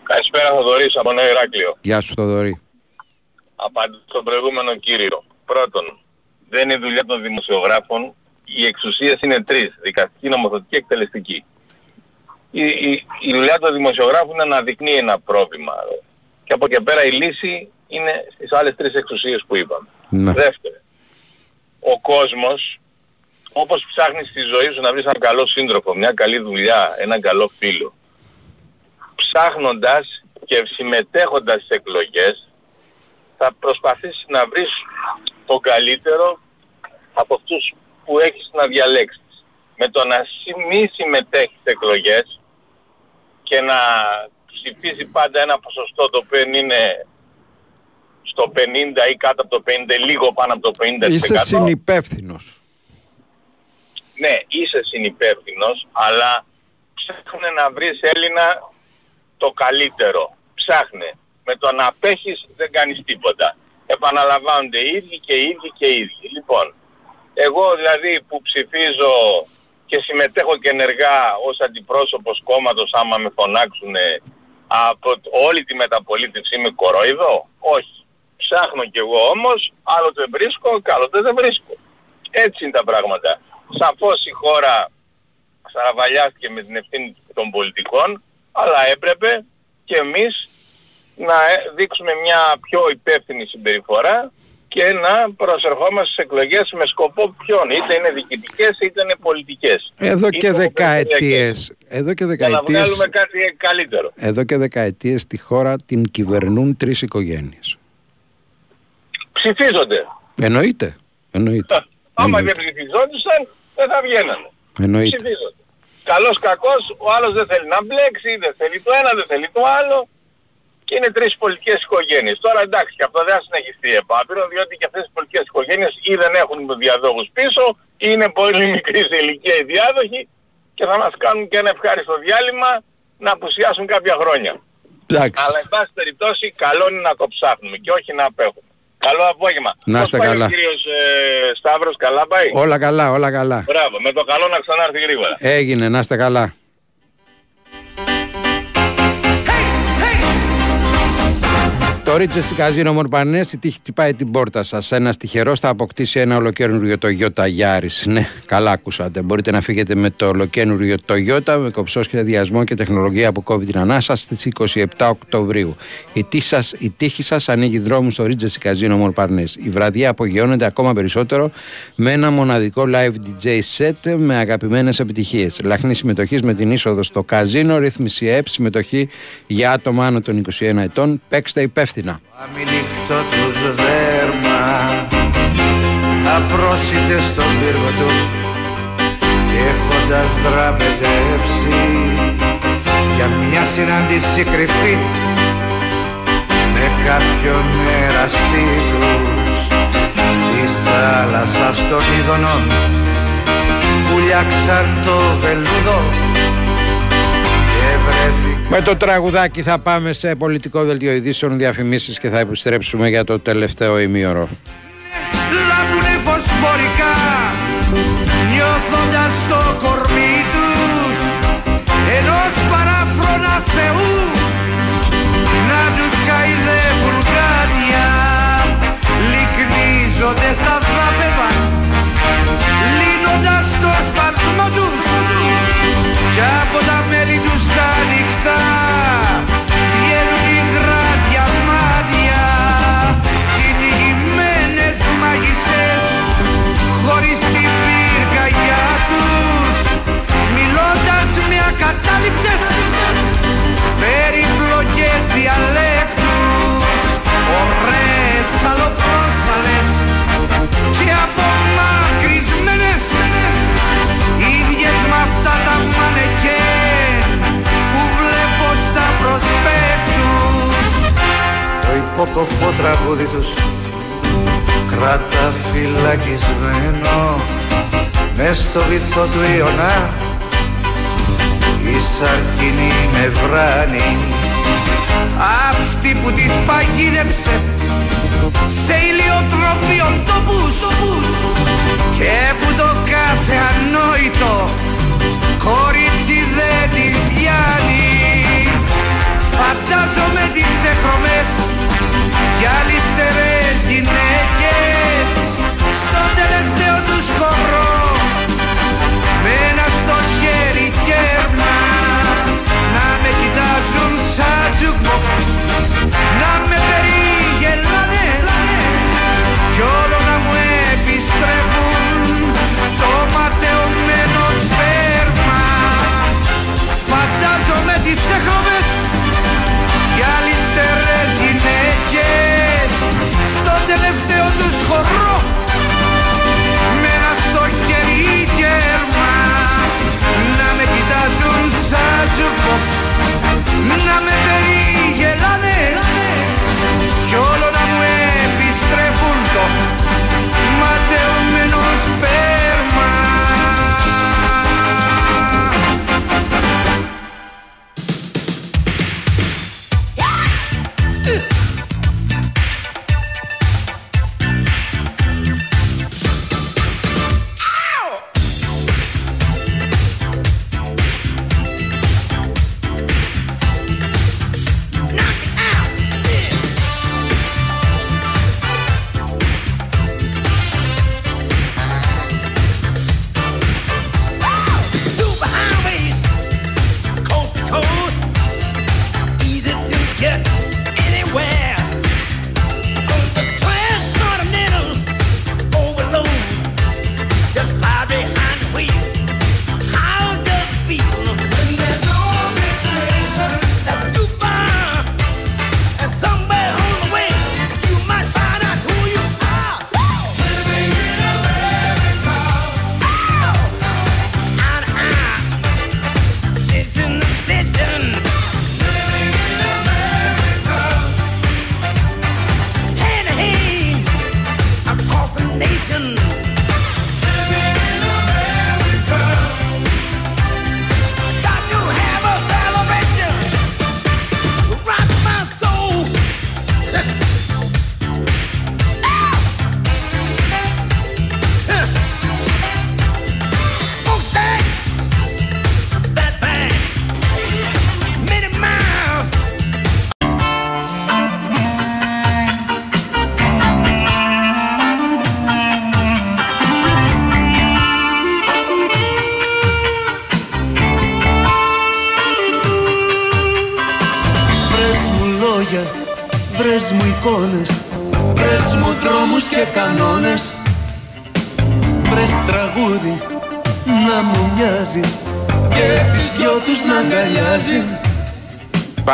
S36: Καλησπέρα Θοδωρής από Νέο Ηράκλειο.
S2: Γεια σου, Θοδωρή.
S36: Απαντώ στον προηγούμενο κύριο. Πρώτον, δεν είναι δουλειά των δημοσιογράφων. Οι εξουσίες είναι τρεις. Δικαστική, νομοθετική, εκτελεστική. Η, η, η δουλειά των δημοσιογράφων είναι να αναδεικνύει ένα πρόβλημα. Και από εκεί πέρα η λύση είναι στις άλλες τρεις εξουσίες που είπαμε.
S2: Ναι.
S36: Δεύτερο, ο κόσμος όπως ψάχνεις στη ζωή σου να βρεις έναν καλό σύντροφο, μια καλή δουλειά, έναν καλό φίλο, ψάχνοντας και συμμετέχοντας στις εκλογές, θα προσπαθήσεις να βρεις τον καλύτερο από αυτούς που έχεις να διαλέξεις. Με το να συ- μη συμμετέχεις στις εκλογές και να ψηφίσει πάντα ένα ποσοστό το οποίο είναι στο 50 ή κάτω από το 50, λίγο πάνω από το 50%.
S2: Είσαι συνυπεύθυνος.
S36: Ναι, είσαι συνυπεύθυνος, αλλά ψάχνε να βρεις Έλληνα το καλύτερο. Ψάχνε. Με το να απέχεις δεν κάνεις τίποτα. Επαναλαμβάνονται οι ίδιοι και οι ίδιοι και οι ίδιοι. Λοιπόν, εγώ δηλαδή που ψηφίζω και συμμετέχω και ενεργά ως αντιπρόσωπος κόμματος άμα με φωνάξουν από όλη τη μεταπολίτευση είμαι κορόιδο; Όχι. Ψάχνω κι εγώ όμως, άλλοτε βρίσκω και άλλοτε δεν βρίσκω. Έτσι είναι τα πράγματα. Σαφώς η χώρα σαραβαλιάστηκε με την ευθύνη των πολιτικών, αλλά έπρεπε και εμείς να ε, δείξουμε μια πιο υπεύθυνη συμπεριφορά και να προσερχόμαστε στις εκλογές με σκοπό ποιον, είτε είναι διοικητικές είτε είναι πολιτικές.
S2: Εδώ
S36: Είτε
S2: και
S36: είναι
S2: δεκαετίες, εδώ και
S36: Για να
S2: δεκαετίες,
S36: βγάλουμε κάτι καλύτερο.
S2: εδώ και δεκαετίες στη χώρα την κυβερνούν τρεις οικογένειες.
S36: Ψηφίζονται.
S2: Εννοείται. Εννοείται.
S36: Άμα δεν ψηφιζόντουσαν δεν θα βγαίνανε.
S2: Εννοείται.
S36: Ψηφίζονται. Καλός κακός, ο άλλος δεν θέλει να μπλέξει, δεν θέλει το ένα, δεν θέλει το άλλο. Και είναι τρεις πολιτικές οικογένειες. Τώρα εντάξει και αυτό δεν θα συνεχιστεί επάπειρο, διότι και αυτές οι πολιτικές οικογένειες ή δεν έχουν διαδόχους πίσω, ή είναι πολύ μικρή σε ηλικία οι διάδοχοι και θα μας κάνουν και ένα ευχάριστο διάλειμμα να απουσιάσουν κάποια χρόνια.
S2: Εντάξει.
S36: Αλλά εν πάση περιπτώσει καλό είναι να το ψάχνουμε και όχι να απέχουμε. Καλό απόγευμα.
S2: Να είστε
S36: Πώς πάει
S2: καλά.
S36: ο κύριος ε, Σταύρος, καλά πάει;
S2: Όλα καλά, όλα καλά.
S36: Μπράβο, με το καλό να ξανάρθει γρήγορα.
S2: Έγινε, να είστε καλά. Το Ρίτσες Καζίνο Μορπανές η τύχη χτυπάει την πόρτα σας. Ένας τυχερός θα αποκτήσει ένα ολοκένουργιο Toyota Yaris. Ναι, καλά ακούσατε. Μπορείτε να φύγετε με το ολοκένουργιο Toyota με κοψό σχεδιασμό και τεχνολογία που κόβει την ανάσα στις 27 Οκτωβρίου. Η τύχη σας, η τύχη σας ανοίγει δρόμους στο Ρίτσες Καζίνο Μορπανές. Η βραδιά απογειώνεται ακόμα περισσότερο με ένα μοναδικό live DJ set με αγαπημένες επιτυχίες. Λαχνή συμμετοχή με την είσοδο στο καζίνο, ρύθμιση ΕΠ, συμμετοχή για άτομα άνω των 21 ετών. Παίξτε υπεύθυνα.
S34: Αμιλίκτο τους δέρμα Απρόσιτες στον πύργο τους Και έχοντας δραπετεύσει Για μια συνάντηση κρυφή Με κάποιον εραστή τους Της θάλασσας των ειδονών Βουλιάξαν το βελούδο Και βρέθηκαν
S2: Με το τραγουδάκι θα πάμε σε πολιτικό δελτίο ειδήσεων διαφημίσεις και θα επιστρέψουμε για το τελευταίο ημίωρο.
S34: λάμπουνε φωσφορικά. Νιώθοντας το κορμί τους. Ενός παράφρονα Θεού. Να τους χαϊδεύουν γάνια λυκνίζονται στα δάπεδα λύνοντας το σπασμό τους κι από τα μέλη τους τα νυχτά Βγαίνουν υδράτια μάτια. Κυνηγημένες μάγισσες Χωρίς την πυρκαγιά τους. Μιλώντας με ακατάληπτες Περιπλοκές διαλέκτους. Ωραίες αλλοπρόσαλες Και απομακρυσμένες με αυτά τα μανεκέν που βλέπω στα προσπέκτους. Το υποκοφό τραγούδι τους κράτα φυλακισμένο μες στο βυθό του Ιωνά η σαρκίνη με βράνει αυτή που της παγίδεψε σε ηλιοτροπίων τόπους και που το κάθε ανόητο κορίτσι δεν τη πιάνει. Φαντάζομαι τις εχρωμές και αλυστερές γυναίκες στο τελευταίο τους χώρο με ένα στο χέρι κέρμα. να με κοιτάζουν σαν jukebox να με περιγελάνε κι όλο να μου επιστρέφουν το ματαιωμένο σπέρμα Φαντάζομαι τις έχρωμες και αλυστερές γυναίκες στο τελευταίο τους χορό με ένα στο χέρι γέρμα να με κοιτάζουν σαν jukebox να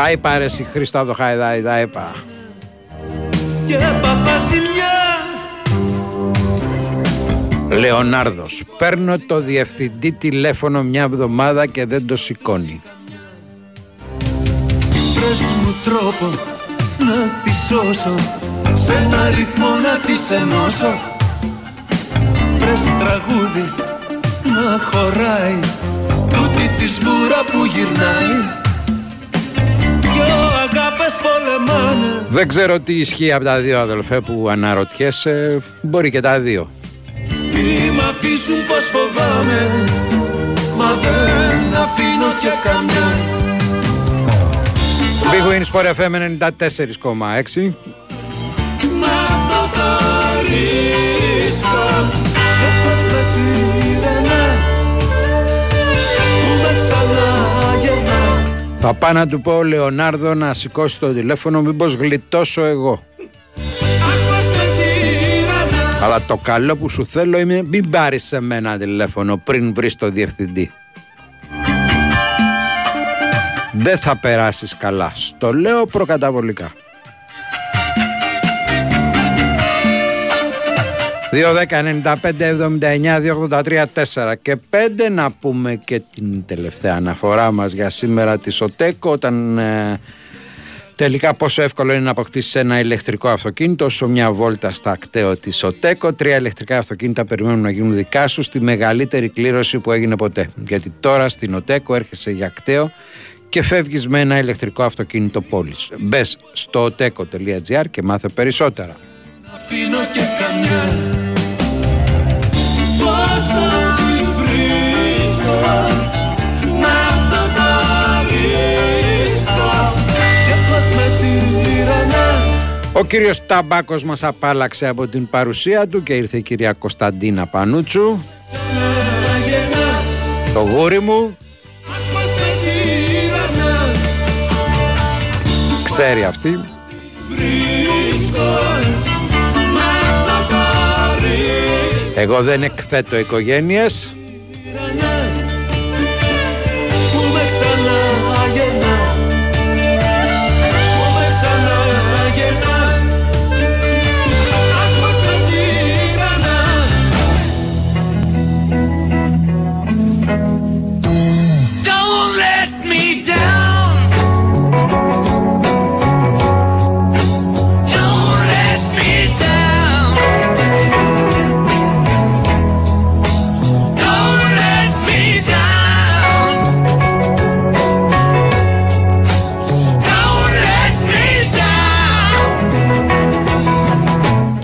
S2: Πάει πάρε εσύ Χρήστο από το Χαϊδάι, τα είπα.
S3: Και έπαθα ζημιά
S2: Λεωνάρδος, παίρνω το διευθυντή τηλέφωνο μια εβδομάδα και δεν το σηκώνει.
S3: Βρες μου τρόπο να τη σώσω Σε ένα ρυθμό να τη ενώσω Βρες τραγούδι να χωράει Τούτη της σβούρα που γυρνάει Δυο αγάπες πολεμάνε
S2: Δεν ξέρω τι ισχύει από τα δύο αδελφέ που αναρωτιέσαι, μπορεί και τα δύο.
S3: Μη μ' αφήσουν πως φοβάμαι Μα δεν αφήνω και καμιά
S2: Big Wins for FM 94,6.
S3: Μ' αυτό το ρίσκο
S2: Θα πάω να του πω ο Λεωνάρδο να σηκώσει το τηλέφωνο μήπως γλιτώσω εγώ. Αλλά το καλό που σου θέλω είναι μην πάρεις σε μένα τηλέφωνο πριν βρεις το διευθυντή. Δεν θα περάσεις καλά. Στο λέω προκαταβολικά. 2-10-95-79-283-4 και 5 να πούμε και την τελευταία αναφορά μας για σήμερα της ΣΟΤΕΚ όταν ε, Τελικά πόσο εύκολο είναι να αποκτήσεις ένα ηλεκτρικό αυτοκίνητο όσο μια βόλτα στα ακτέο της ΟΤΕΚΟ. Τρία ηλεκτρικά αυτοκίνητα περιμένουν να γίνουν δικά σου στη μεγαλύτερη κλήρωση που έγινε ποτέ. Γιατί τώρα στην ΟΤΕΚΟ έρχεσαι για ακτέο και φεύγεις με ένα ηλεκτρικό αυτοκίνητο πόλης. Μπες στο oteco.gr και μάθε περισσότερα.
S37: Αφήνω και καμιά. Πόσο τη βρίσκω Με αυτό το ρίσκο Και πως με την
S2: Ο κύριος Ταμπάκος μας απάλαξε από την παρουσία του και ήρθε η κυρία Κωνσταντίνα Πανούτσου. Το γούρι μου.
S37: Πως με τυραννά
S2: ξέρει αυτή.
S37: Βρίσκω
S2: Εγώ δεν εκθέτω οικογένειες.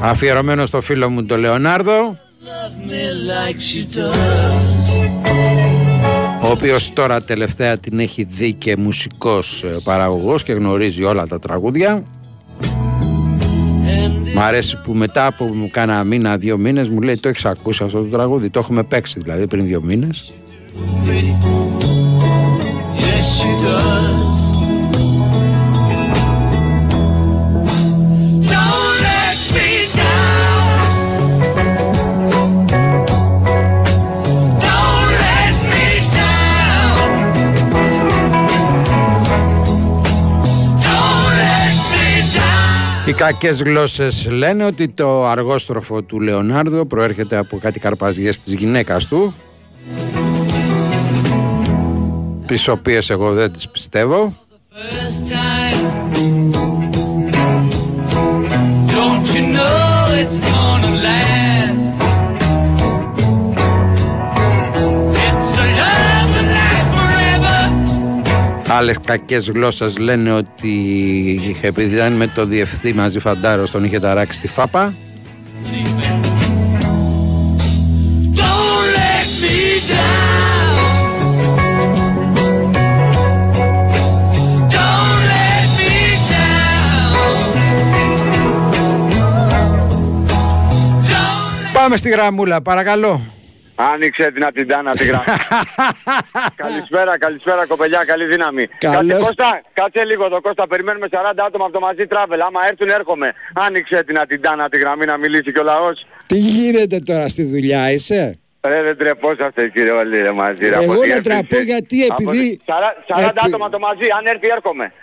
S2: Αφιερωμένο στο φίλο μου τον Λεωνάρδο,
S37: Love me like she does
S2: ο οποίος τώρα τελευταία την έχει δει και μουσικός ε, παραγωγός και γνωρίζει όλα τα τραγούδια. Μ' αρέσει που μετά από μου κάνα μήνα, δύο μήνες μου λέει το έχεις ακούσει αυτό το τραγούδι. Το έχουμε παίξει δηλαδή πριν δύο μήνες.
S37: Yes
S2: κακές γλώσσες λένε ότι το αργόστροφο του Λεωνάρδο προέρχεται από κάτι καρπαζιές της γυναίκας του τις οποίες εγώ δεν τις πιστεύω.
S37: First time Don't you know it's gonna last;
S2: Άλλες κακές γλώσσες λένε ότι επειδή ήταν με το διευθύ μαζί φαντάρος τον είχε ταράξει τη φάπα.
S37: Don't let me down. Don't let me down.
S2: Πάμε στη γραμμούλα παρακαλώ
S30: Άνοιξε την από την Τάνα τη γραμμή. [LAUGHS] καλησπέρα, καλησπέρα κοπελιά, καλή δύναμη.
S2: Καλώς.
S30: Κάτσε Κώστα, κάτσε λίγο το Κώστα, περιμένουμε 40 άτομα από το μαζί travel. Άμα έρθουν έρχομαι. Άνοιξε την από την Τάνα τη γραμμή να μιλήσει και ο λαός.
S2: Τι γίνεται τώρα στη δουλειά είσαι;
S30: Ρε δεν τρεπόσαστε κύριε όλοι ρε μαζί. ρε,
S2: Εγώ
S30: από τι
S2: να
S30: έρθεις
S2: τραπώ
S30: εσύ.
S2: γιατί
S30: Από
S2: επειδή-
S30: τι- Σαρα- 40
S2: επει-
S30: άτομα το μαζί, αν έρθει έρχομαι.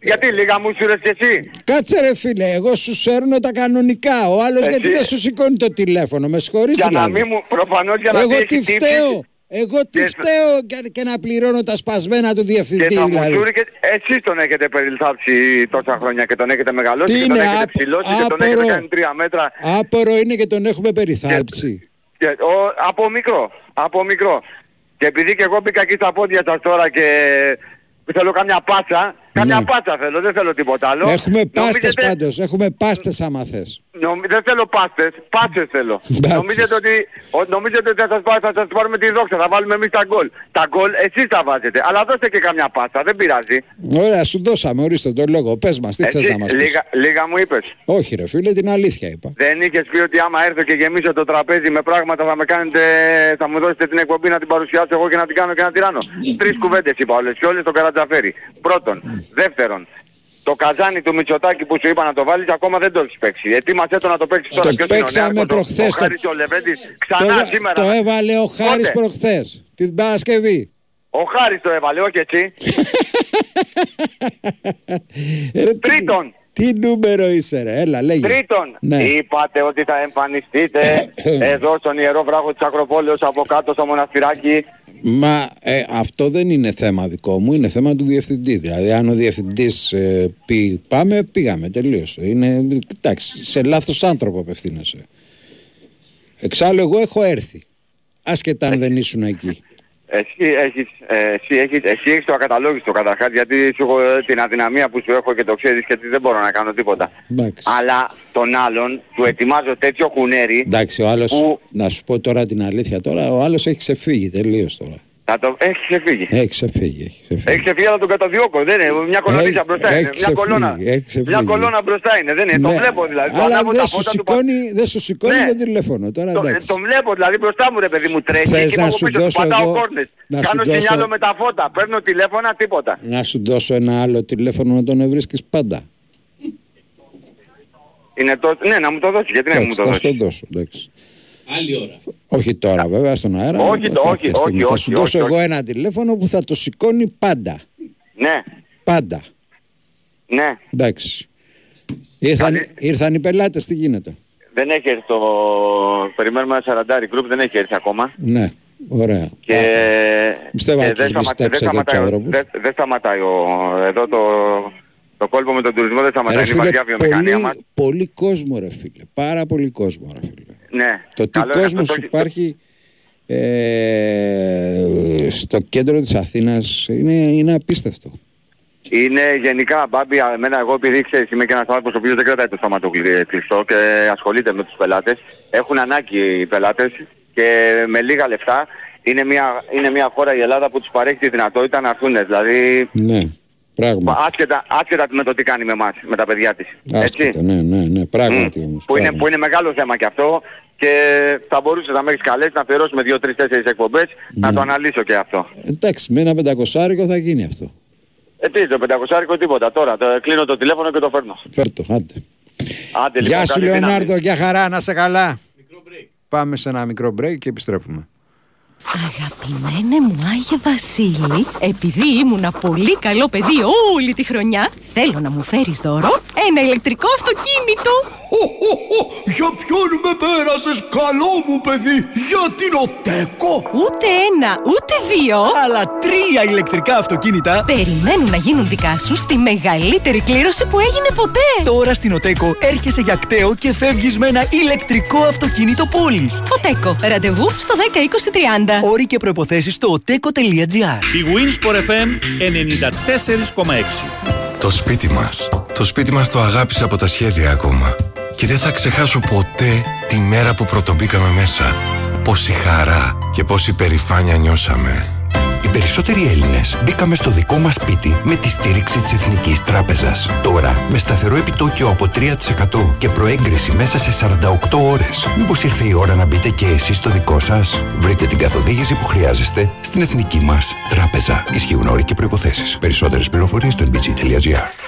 S30: Γιατί λίγα μου σουρες και εσύ;
S2: Κάτσε ρε φίλε, εγώ σου σέρνω τα κανονικά. Ο άλλος
S30: Εσύ-
S2: γιατί δεν σου σηκώνει το τηλέφωνο, με συγχωρείς
S30: Για να
S2: δηλαδή.
S30: μην μου, προφανώς για να
S2: Εγώ
S30: μην
S2: τι
S30: έχεις τύψει.
S2: φταίω, εγώ τι
S30: Και-
S2: φταίω και, και να πληρώνω τα σπασμένα του
S30: Και
S2: διευθυντή
S30: θα
S2: δηλαδή.
S30: μουσούρι και εσείς τον έχετε περιλθάψει τόσα χρόνια και τον έχετε μεγαλώσει
S2: Τι
S30: και τον
S2: είναι,
S30: έχετε
S2: άπο-
S30: ψηλώσει και τον
S2: άπορο.
S30: έχετε κάνει τρία μέτρα
S2: Άπορο είναι και τον έχουμε περιθάλψει.
S30: και, ο, από μικρό, από μικρό. Και επειδή και εγώ μπήκα εκεί στα πόδια σας τώρα και θέλω καμιά πάτσα, καμιά
S2: Ναι.
S30: πάτσα θέλω, δεν θέλω τίποτα άλλο.
S2: Έχουμε πάστες
S30: Νομίζετε-
S2: πάντως, έχουμε πάστες άμα θες.
S30: νομι- δεν θέλω πάστες, πάτσες θέλω.
S2: Πάτσες.
S30: νομίζετε ότι, ο, νομίζετε ότι θα σας, πάρω- θα σας πάρουμε τη δόξα, θα βάλουμε εμείς τα γκολ. Τα γκολ εσείς τα βάζετε, αλλά δώστε και καμιά πάστα, δεν πειράζει.
S2: Ωραία, σου δώσαμε, ορίστε τον λόγο. Πες μας, τι θες
S30: Έτσι,
S2: να μας πεις;
S30: λίγα, λίγα μου είπες.
S2: Όχι ρε φίλε, την αλήθεια είπα.
S30: Δεν είχες πει ότι άμα έρθω και γεμίσω το τραπέζι με πράγματα θα με κάνετε, θα μου δώσετε την εκπομπή να την παρουσιάσω εγώ και να την κάνω και να την ράνω. Τρεις κουβέντες είπα όλες και όλες το καρατζαφέρι. Πρώτον. Δεύτερον. Το καζάνι του Μητσοτάκη που σου είπα να το βάλεις ακόμα δεν το έχεις παίξει. Ετοίμασέ το να το παίξεις τώρα.
S2: Το
S30: Ποιος είναι ο
S2: παίξαμε
S30: Νέαρχος, ο-
S2: προχθές,
S30: Ο
S2: το-
S30: Χάρης και ο Λεβέντης.
S2: Το,
S30: Ξανά σήμερα.
S2: το έβαλε ο Χάρης
S30: Πότε;
S2: προχθές, την Παρασκευή.
S30: Ο Χάρης το έβαλε, όχι έτσι.
S2: Ε, [LAUGHS] ρε, τι-
S30: Τρίτον.
S2: Τι νούμερο είσαι ρε, έλα λέγε.
S30: Τρίτον,
S2: Ναι.
S30: είπατε ότι θα εμφανιστείτε [COUGHS] εδώ στον Ιερό Βράχο της Ακροπόλεως από κάτω στο μοναστηράκι.
S2: Μα ε, αυτό δεν είναι θέμα δικό μου, είναι θέμα του διευθυντή. Δηλαδή, αν ο διευθυντής ε, πει πάμε, πήγαμε, τελείωσε. Είναι, εντάξει, σε λάθος άνθρωπο απευθύνεσαι. Εξάλλου, εγώ έχω έρθει. Άσχετα αν δεν ήσουν εκεί.
S30: Εσύ έχεις, ε, εσύ έχεις, εσύ έχεις το ακαταλόγιστο καταρχάς γιατί σου έχω ε, την αδυναμία που σου έχω και το ξέρεις και ότι δεν μπορώ να κάνω τίποτα.
S2: Εντάξει.
S30: Αλλά τον άλλον του ετοιμάζω τέτοιο κουνέρι
S2: Εντάξει, ο άλλος,
S30: που
S2: να σου πω τώρα την αλήθεια τώρα, ο άλλος έχει ξεφύγει τελείως τώρα.
S30: Θα το... έχει ξεφύγει.
S2: Έχει ξεφύγει, έχει ξεφύγει.
S30: Έχει ξεφύγει αλλά τον καταδιώκω, δεν είναι. Μια κολονίτσα
S2: Έχει-
S30: μπροστά
S2: έχει
S30: είναι. Μια
S2: ξεφύγει,
S30: κολόνα.
S2: έχει ξεφύγει.
S30: Μια κολόνα μπροστά είναι, δεν είναι. Το
S2: Ναι,
S30: βλέπω δηλαδή. Το
S2: Αλλά
S30: ανάβω
S2: δεν
S30: τα
S2: σου,
S30: φώτα του
S2: σηκώνει, δεν σου σηκώνει
S30: Ναι.
S2: το τηλέφωνο τώρα,
S30: Το,
S2: εντάξει.
S30: τον βλέπω δηλαδή μπροστά μου ρε παιδί μου τρέχει
S2: Θες
S30: και
S2: να
S30: είμαι
S2: σου
S30: από πίσω του
S2: δώσω
S30: πατάω
S2: εγώ-
S30: κόρνες.
S2: να σου
S30: Κάνω
S2: δώσω-
S30: σινιάλο με τα φώτα, παίρνω τηλέφωνα, τίποτα.
S2: Να σου δώσω ένα άλλο τηλέφωνο να τον βρίσκεις πάντα.
S30: Είναι το... Ναι, να μου το δώσεις, γιατί να μου
S2: Εντάξει,
S30: το
S2: θα σου
S30: δώσεις.
S2: το δώσω, εντάξει.
S27: Άλλη ώρα.
S2: Όχι τώρα βέβαια, στον αέρα.
S30: Όχι,
S2: κάποια
S30: το- όχι,
S2: στιγμή.
S30: όχι,
S2: Θα
S30: όχι,
S2: σου δώσω
S30: όχι,
S2: εγώ
S30: όχι.
S2: ένα τηλέφωνο που θα το σηκώνει πάντα.
S30: Ναι,
S2: Πάντα.
S30: ναι.
S2: Εντάξει. Ήρθαν, ήρθαν οι πελάτες, τι γίνεται;
S30: Δεν έχει έρθει το... Περιμένουμε ένα σαραντάρι γκρουπ, δεν έχει έρθει ακόμα.
S2: Ναι, ωραία.
S30: Και,
S2: Πιστεύω
S30: και
S2: να τους
S30: δεν, σταμα-
S2: ληστέψε
S30: δεν
S2: και τους
S30: σταματάει, ο-
S2: άνθρωπους.
S30: δεν, δεν σταματάει ο, εδώ το, το κόλπο με τον τουρισμό δεν σταματάει.
S2: Ρε
S30: Είναι η
S2: φίλε,
S30: βαριά βιομηχανία μας.
S2: πολύ, πολύ κόσμο ρε φίλε. Πάρα πολύ κόσμο ρε φίλε.
S30: Ναι.
S2: Το τι
S30: Καλό είναι αυτό,
S2: κόσμος
S30: το έχει-
S2: υπάρχει ε, στο κέντρο της Αθήνας είναι, είναι απίστευτο.
S30: Είναι γενικά, Μπάμπη, εμένα εγώ επειδή ξέρεις είμαι και ένας άνθρωπος ο οποίος δεν κρατάει το στόμα του κλει- κλειστό και ασχολείται με τους πελάτες. Έχουν ανάγκη οι πελάτες και με λίγα λεφτά είναι μια, είναι μια χώρα η Ελλάδα που τους παρέχει τη δυνατότητα να έρθουν. Δηλαδή
S2: Ναι, πράγμα.
S30: άσχετα, άσχετα με το τι κάνει με εμάς, με τα παιδιά της. Έτσι.
S2: Άσχετα, ναι, ναι, ναι, πράγματι όμως.
S30: Που είναι,
S2: πράγματι.
S30: που είναι μεγάλο θέμα και αυτό και θα μπορούσες να με έχεις καλέσει να αφιερώσουμε 2-3-4 εκπομπές να
S2: Ναι.
S30: το αναλύσω και αυτό.
S2: Εντάξει, με ένα πεντακοσάρικο θα γίνει αυτό.
S30: Ε, τι, το 500 τίποτα τώρα. Το, κλείνω το τηλέφωνο και το φέρνω.
S2: Φέρτο, άντε.
S30: Άντε,
S2: Γεια
S30: λοιπόν,
S2: σου
S30: καλή δύναμη.
S2: Λεωνάρδο, για χαρά, να σε καλά. Πάμε σε ένα μικρό break και επιστρέφουμε.
S38: Αγαπημένε μου Άγιε Βασίλη, επειδή ήμουνα πολύ καλό παιδί όλη τη χρονιά, θέλω να μου φέρεις δώρο ένα ηλεκτρικό αυτοκίνητο.
S21: Για ποιον με πέρασες καλό μου παιδί, για την ΟΤΕΚΟ.
S38: Ούτε ένα, ούτε δύο.
S21: Αλλά τρία ηλεκτρικά αυτοκίνητα
S38: Περιμένουν να γίνουν δικά σου στη μεγαλύτερη κλήρωση που έγινε ποτέ.
S21: Τώρα στην ΟΤΕΚΟ έρχεσαι για κταίο και φεύγεις με ένα ηλεκτρικό αυτοκίνητο πόλης.
S38: Οτέκο, ραντεβού στο 10 20 30.
S21: Όροι και προϋποθέσεις στο oteco.gr
S12: Η Winsport FM 94,6.
S39: Το σπίτι μας. Το σπίτι μας το αγάπησα από τα σχέδια ακόμα. Και δεν θα ξεχάσω ποτέ τη μέρα που πρωτομπήκαμε μέσα. Πόση χαρά και πόση περηφάνεια νιώσαμε.
S40: Οι περισσότεροι Έλληνες μπήκαμε στο δικό μας σπίτι με τη στήριξη της Εθνικής Τράπεζας. Τώρα, με σταθερό επιτόκιο από 3% και προέγκριση μέσα σε 48 ώρες. Μήπως ήρθε η ώρα να μπείτε και εσείς στο δικό σας; Βρείτε την καθοδήγηση που χρειάζεστε στην Εθνική μας Τράπεζα. Ισχύουν όροι και προποθέσει. Περισσότερες πληροφορίες στο nbg.gr.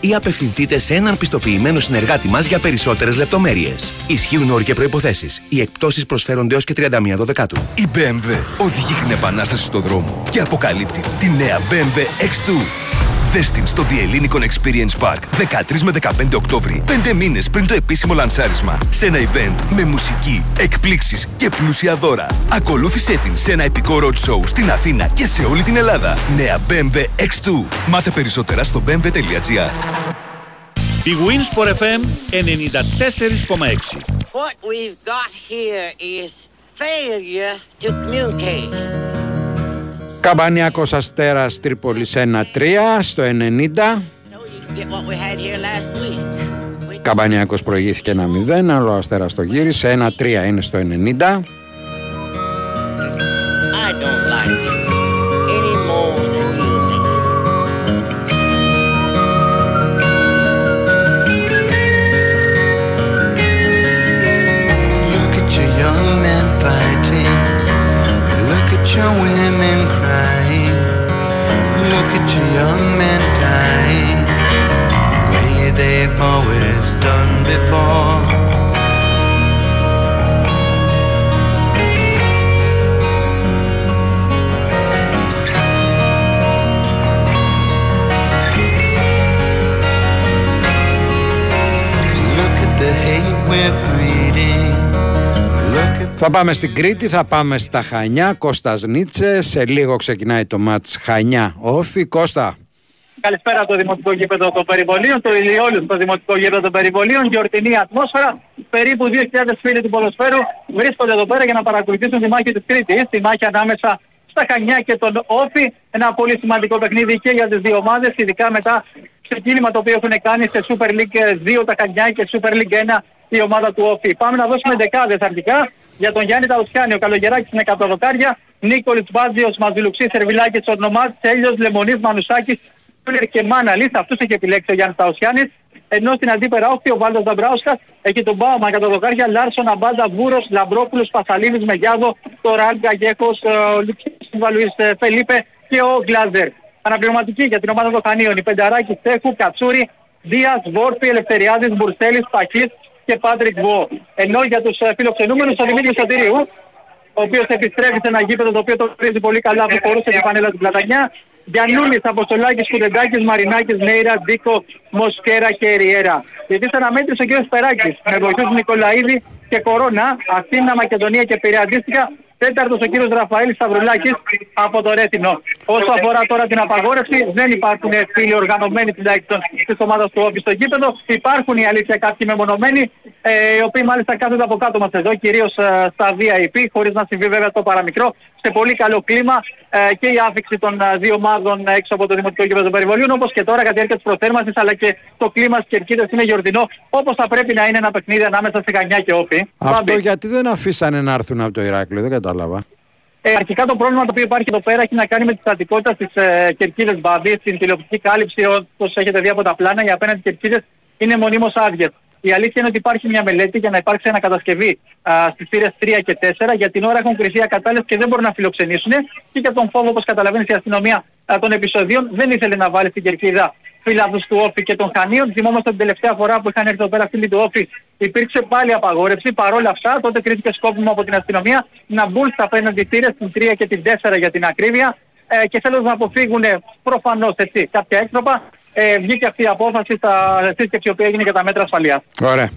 S41: ή απευθυνθείτε σε έναν πιστοποιημένο συνεργάτη μας για περισσότερες λεπτομέρειες. Ισχύουν όροι και προϋποθέσεις. Οι εκπτώσεις προσφέρονται έως και 31 Δεκάτου.
S21: Η BMW οδηγεί την επανάσταση στο δρόμο και αποκαλύπτει τη νέα BMW X2. Δες την στο The Hellenic Experience Park 13 με 15 Οκτώβρη, 5 μήνες πριν το επίσημο λανσάρισμα, σε ένα event με μουσική, εκπλήξεις και πλούσια δώρα. Ακολούθησέ την σε ένα επικό road show στην Αθήνα και σε όλη την Ελλάδα. Νέα BMW X2. Μάθε περισσότερα στο bmw.gr.
S12: Η Winsport FM 94,6.
S42: What we've got here is failure to communicate.
S2: Καμπανιακός Αστέρας Τρίπολης 1-3 στο 90.
S42: Get what we had here last week.
S2: Καμπανιακός προηγήθηκε 1-0, αλλά ο Αστέρας το γύρισε. 1-3 είναι στο 90. Θα πάμε στην Κρήτη, θα πάμε στα Χανιά, Κώστας Νίτσε. Σε λίγο ξεκινάει το μάτς Χανιά Όφη. Κώστα.
S43: Καλησπέρα από το Δημοτικό Γήπεδο των Περιβολίων, το Ηλιόλου στο Δημοτικό Γήπεδο των Περιβολίων, γιορτινή ατμόσφαιρα. Περίπου 2.000 φίλοι του ποδοσφαίρου βρίσκονται εδώ πέρα για να παρακολουθήσουν τη μάχη της Κρήτης, τη μάχη ανάμεσα στα Χανιά και τον Όφη. Ένα πολύ σημαντικό παιχνίδι και για τις δύο ομάδες, ειδικά μετά ξεκίνημα το οποίο έχουν κάνει σε Super League 2 τα Χανιά και Super League 1 η ομάδα του Όφη. Πάμε να δώσουμε δεκάδες αρχικά για τον Γιάννη Ταουσιάνη, ο Καλογεράκης είναι 100 δοκάρια, Νίκολης Μπάτζιος, Μαζιλουξής, Σερβιλάκης, Ορνομάτ, Τέλιος, Λεμονής, Μανουσάκης, Τούλερ και Μάναλης, αυτούς έχει επιλέξει ο Γιάννης Ταουσιάνης. Ενώ στην αντίπερα όχθη ο Βάλτος Δαμπράουσκα έχει τον Μπάουμα για τα δοκάρια, Λάρσον, Αμπάντα, Βούρος, Λαμπρόπουλος, Πασαλίνης, Μεγιάδο, το Ράλκα, Γέχος, ο Λουξίς, Βαλουίς, ε, Φελίπε και ο Γκλάζερ. Αναπληρωματική για την ομάδα των Χανίων, η Πενταράκη, Στέχου, Κατσούρη, Δίας, Βόρφη, Ελευθεριάδης, Μπουρσέλης, Παχής και Πάτρικ Βο. Ενώ για τους ε, φιλοξενούμενους ο Δημήτρης Σωτηρίου, ο οποίος επιστρέφει σε ένα γήπεδο το οποίο το γνωρίζει πολύ καλά που φορούσε την πανέλα του Πλατανιά. Γιαννούλης, Αποστολάκης, Κουδεντάκης, Μαρινάκης, Νέιρα, Ντίκο, Μοσκέρα και Ριέρα. Γιατί ήταν αναμέτρησε ο κ. Περάκης με βοηθούς Νικολαίδη και Κορώνα, Αθήνα, Μακεδονία και Πειραιά αντίστοιχα. Τέταρτος ο κύριος Ραφαήλ Σταυρουλάκης από το Ρέτινο. Όσο αφορά τώρα την απαγόρευση, δεν υπάρχουν φίλοι οργανωμένοι τουλάχιστον της ομάδας του Όφη στο γήπεδο. Υπάρχουν η αλήθεια κάποιοι μεμονωμένοι, ε, οι οποίοι μάλιστα κάθονται από κάτω μας εδώ, κυρίως ε, στα VIP, χωρίς να συμβεί βέβαια το παραμικρό, σε πολύ καλό κλίμα ε, και η άφηξη των ε, δύο ομάδων έξω από το Δημοτικό Γήπεδο των Περιβολίων, όπως και τώρα κατά τη διάρκεια της προθέρμανσης, αλλά και το κλίμα στις κερκίδες είναι γιορτινό, όπως θα πρέπει να είναι ένα παιχνίδι ανάμεσα σε Κανιά και Όφη.
S2: Αυτό
S43: Μπάμπη.
S2: γιατί δεν αφήσανε να έρθουν από το Ηράκλειο, δεν κατάλαβα.
S43: Ε, αρχικά το πρόβλημα το οποίο υπάρχει εδώ πέρα έχει να κάνει με τη στατικότητα της ε, κερκίδας Μπάμπη, στην τηλεοπτική κάλυψη όπως έχετε δει από τα πλάνα, οι απέναντι κερκίδες είναι μονίμως άδειες. Η αλήθεια είναι ότι υπάρχει μια μελέτη για να υπάρξει ανακατασκευή α, στις θύρες 3 και 4. Για την ώρα έχουν κρυφθεί ακατάλληλες και δεν μπορούν να φιλοξενήσουν. Και για τον φόβο, όπως καταλαβαίνεις, η αστυνομία α, των επεισοδίων δεν ήθελε να βάλει στην κερκίδα φίλαδους του Όφη και των Χανίων. Θυμόμαστε την τελευταία φορά που είχαν έρθει εδώ πέρα φίλοι του Όφη υπήρξε πάλι απαγόρευση. Παρόλα αυτά τότε κρίθηκε σκόπιμο από την αστυνομία να μπουν στα απέναντι θύρες την 3 και την 4 για την ακρίβεια ε, και θέλουν να αποφύγουν προφανώς έτσι κάποια έκτροπα. Ε, βγήκε αυτή η απόφαση στα σύσκεψη η οποία έγινε για τα μέτρα ασφαλείας.
S2: Ωραία.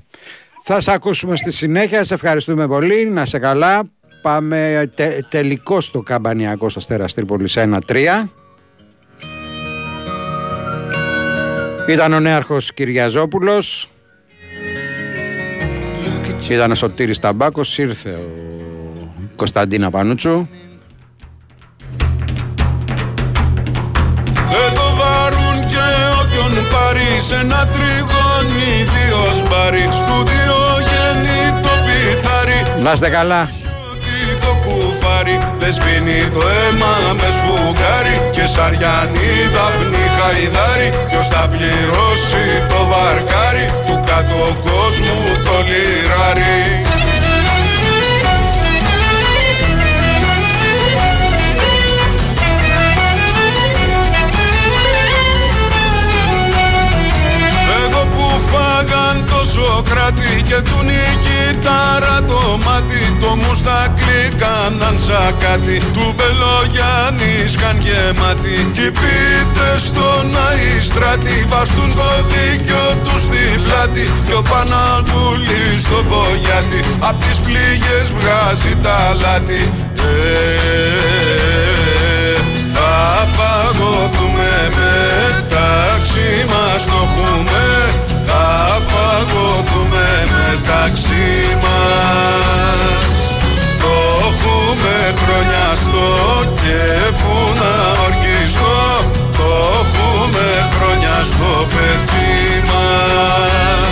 S2: Θα σε ακούσουμε στη συνέχεια. Σε ευχαριστούμε πολύ. Να σε καλά. Πάμε τε, τελικό στο Καμπανιακό Αστέρας Τρίπολης 1-3. Ήταν ο νέαρχος Κυριαζόπουλος. Ήταν ο Σωτήρης Ταμπάκος. Ήρθε ο Κωνσταντίνα Πανούτσου.
S44: Σε ένα τριγώνι δύο σπάρει Στούδιο γεννή το πιθάρι.
S2: Να είστε καλά.
S44: Τι το κουφάρι δεν σβήνει το αίμα με σφουγγάρι. Και σαριανή δαφνή χαϊδάρι Ποιος θα πληρώσει το βαρκάρι του κάτω κόσμου το λιράρι το Σοκράτη και του νικητάρα το μάτι Το μουστάκλι κάναν σαν κάτι Του Μπελογιάννης καν γεμάτι. Κι οι πίτες στον Αϊστράτη Βαστούν το δίκιο τους στη πλάτη. Κι ο Παναγούλης στο Μπογιάτη Απ' τις πληγές βγάζει τα λάτι. Ε, θα φαγωθούμε μεταξύ μας το έχουμε Θα φαγωθούμε μεταξύ μας. Το έχουμε χρόνια στο και που να ορκιστώ Το έχουμε χρόνια στο πετσί μας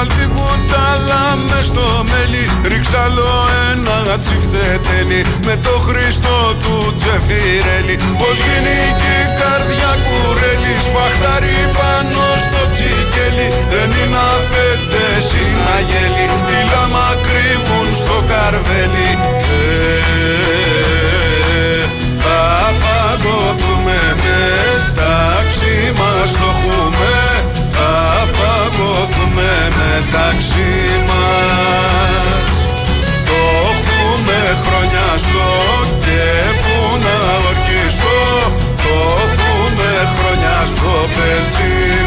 S44: μέλι Βάλ την κουτάλα μες στο μέλι. Ρίξαλο ένα τσιφτετέλι Με το Χριστό του Τζεφιρέλι Πως γίνει και η καρδιά κουρέλι Σφαχτάρι πάνω στο τσικέλι. Δεν είναι αφέντες είναι αγέλι Τι λάμα κρύβουν στο καρβέλι. Ε, θα φαγωθούμε φαγωθούμε μεταξύ μας. Το έχουμε χρόνια στο και
S45: που να ορκιστώ. Το έχουμε χρόνια στο πετσί.